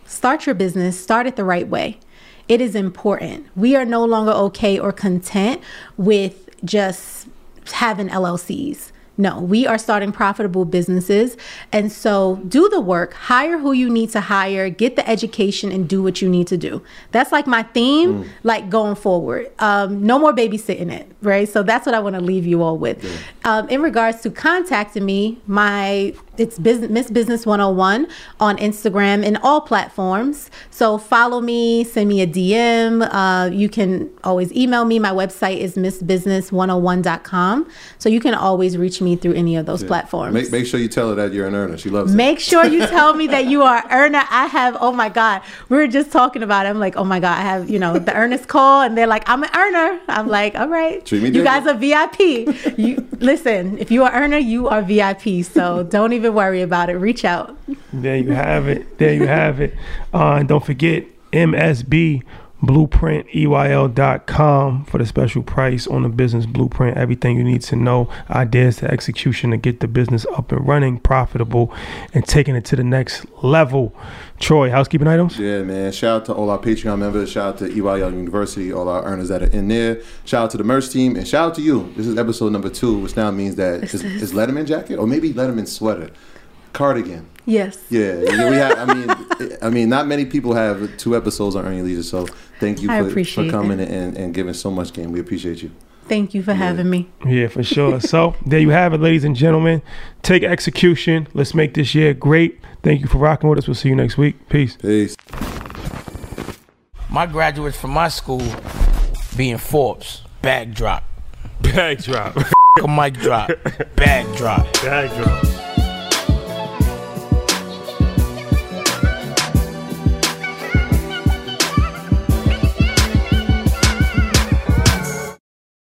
start your business, start it the right way. It is important. We are no longer okay or content with just having LLCs. No, we are starting profitable businesses. And so do the work, hire who you need to hire, get the education, and do what you need to do. That's like my theme, like going forward. Um, no more babysitting it, right? So that's what I want to leave you all with. Um, in regards to contacting me, my it's business Miss Business 101 on Instagram and all platforms. So follow me, send me a DM. Uh, you can always email me. My website is missbusiness101.com. So you can always reach me through any of those platforms. Make, make sure you tell her that you're an earner. She loves it. Make sure you tell me that you are (laughs) earner. I have, oh my God, we were just talking about it. I'm like, oh my God, I have, you know, the earnest call, and they're like, I'm an earner. I'm like, all right. Treat me you guys are. VIP. You listen, if you are earner, you are VIP. So don't even worry about it. Reach out. There you have it. There you have it. Uh, and don't forget, MSB BlueprintEYL.com for the special price on the business blueprint. Everything you need to know, ideas to execution to get the business up and running, profitable, and taking it to the next level. Troy, housekeeping items? Yeah, man. Shout out to all our Patreon members. Shout out to EYL University, all our earners that are in there. Shout out to the merch team, and shout out to you. This is episode number two, which now means that is, is Letterman jacket or maybe Letterman sweater, cardigan. Yes. Yeah, yeah, we have. I mean, I mean, not many people have two episodes on Earn Your Leisure, so thank you for, for coming and, and giving so much game. We appreciate you. Thank you for having me. Yeah, for sure. (laughs) so there you have it, ladies and gentlemen. Take execution. Let's make this year great. Thank you for rocking with us. We'll see you next week. Peace. Peace. My graduates from my school being Forbes, Backdrop. Backdrop. (laughs) Bag drop. A mic drop, (laughs) bag drop. Bag drop.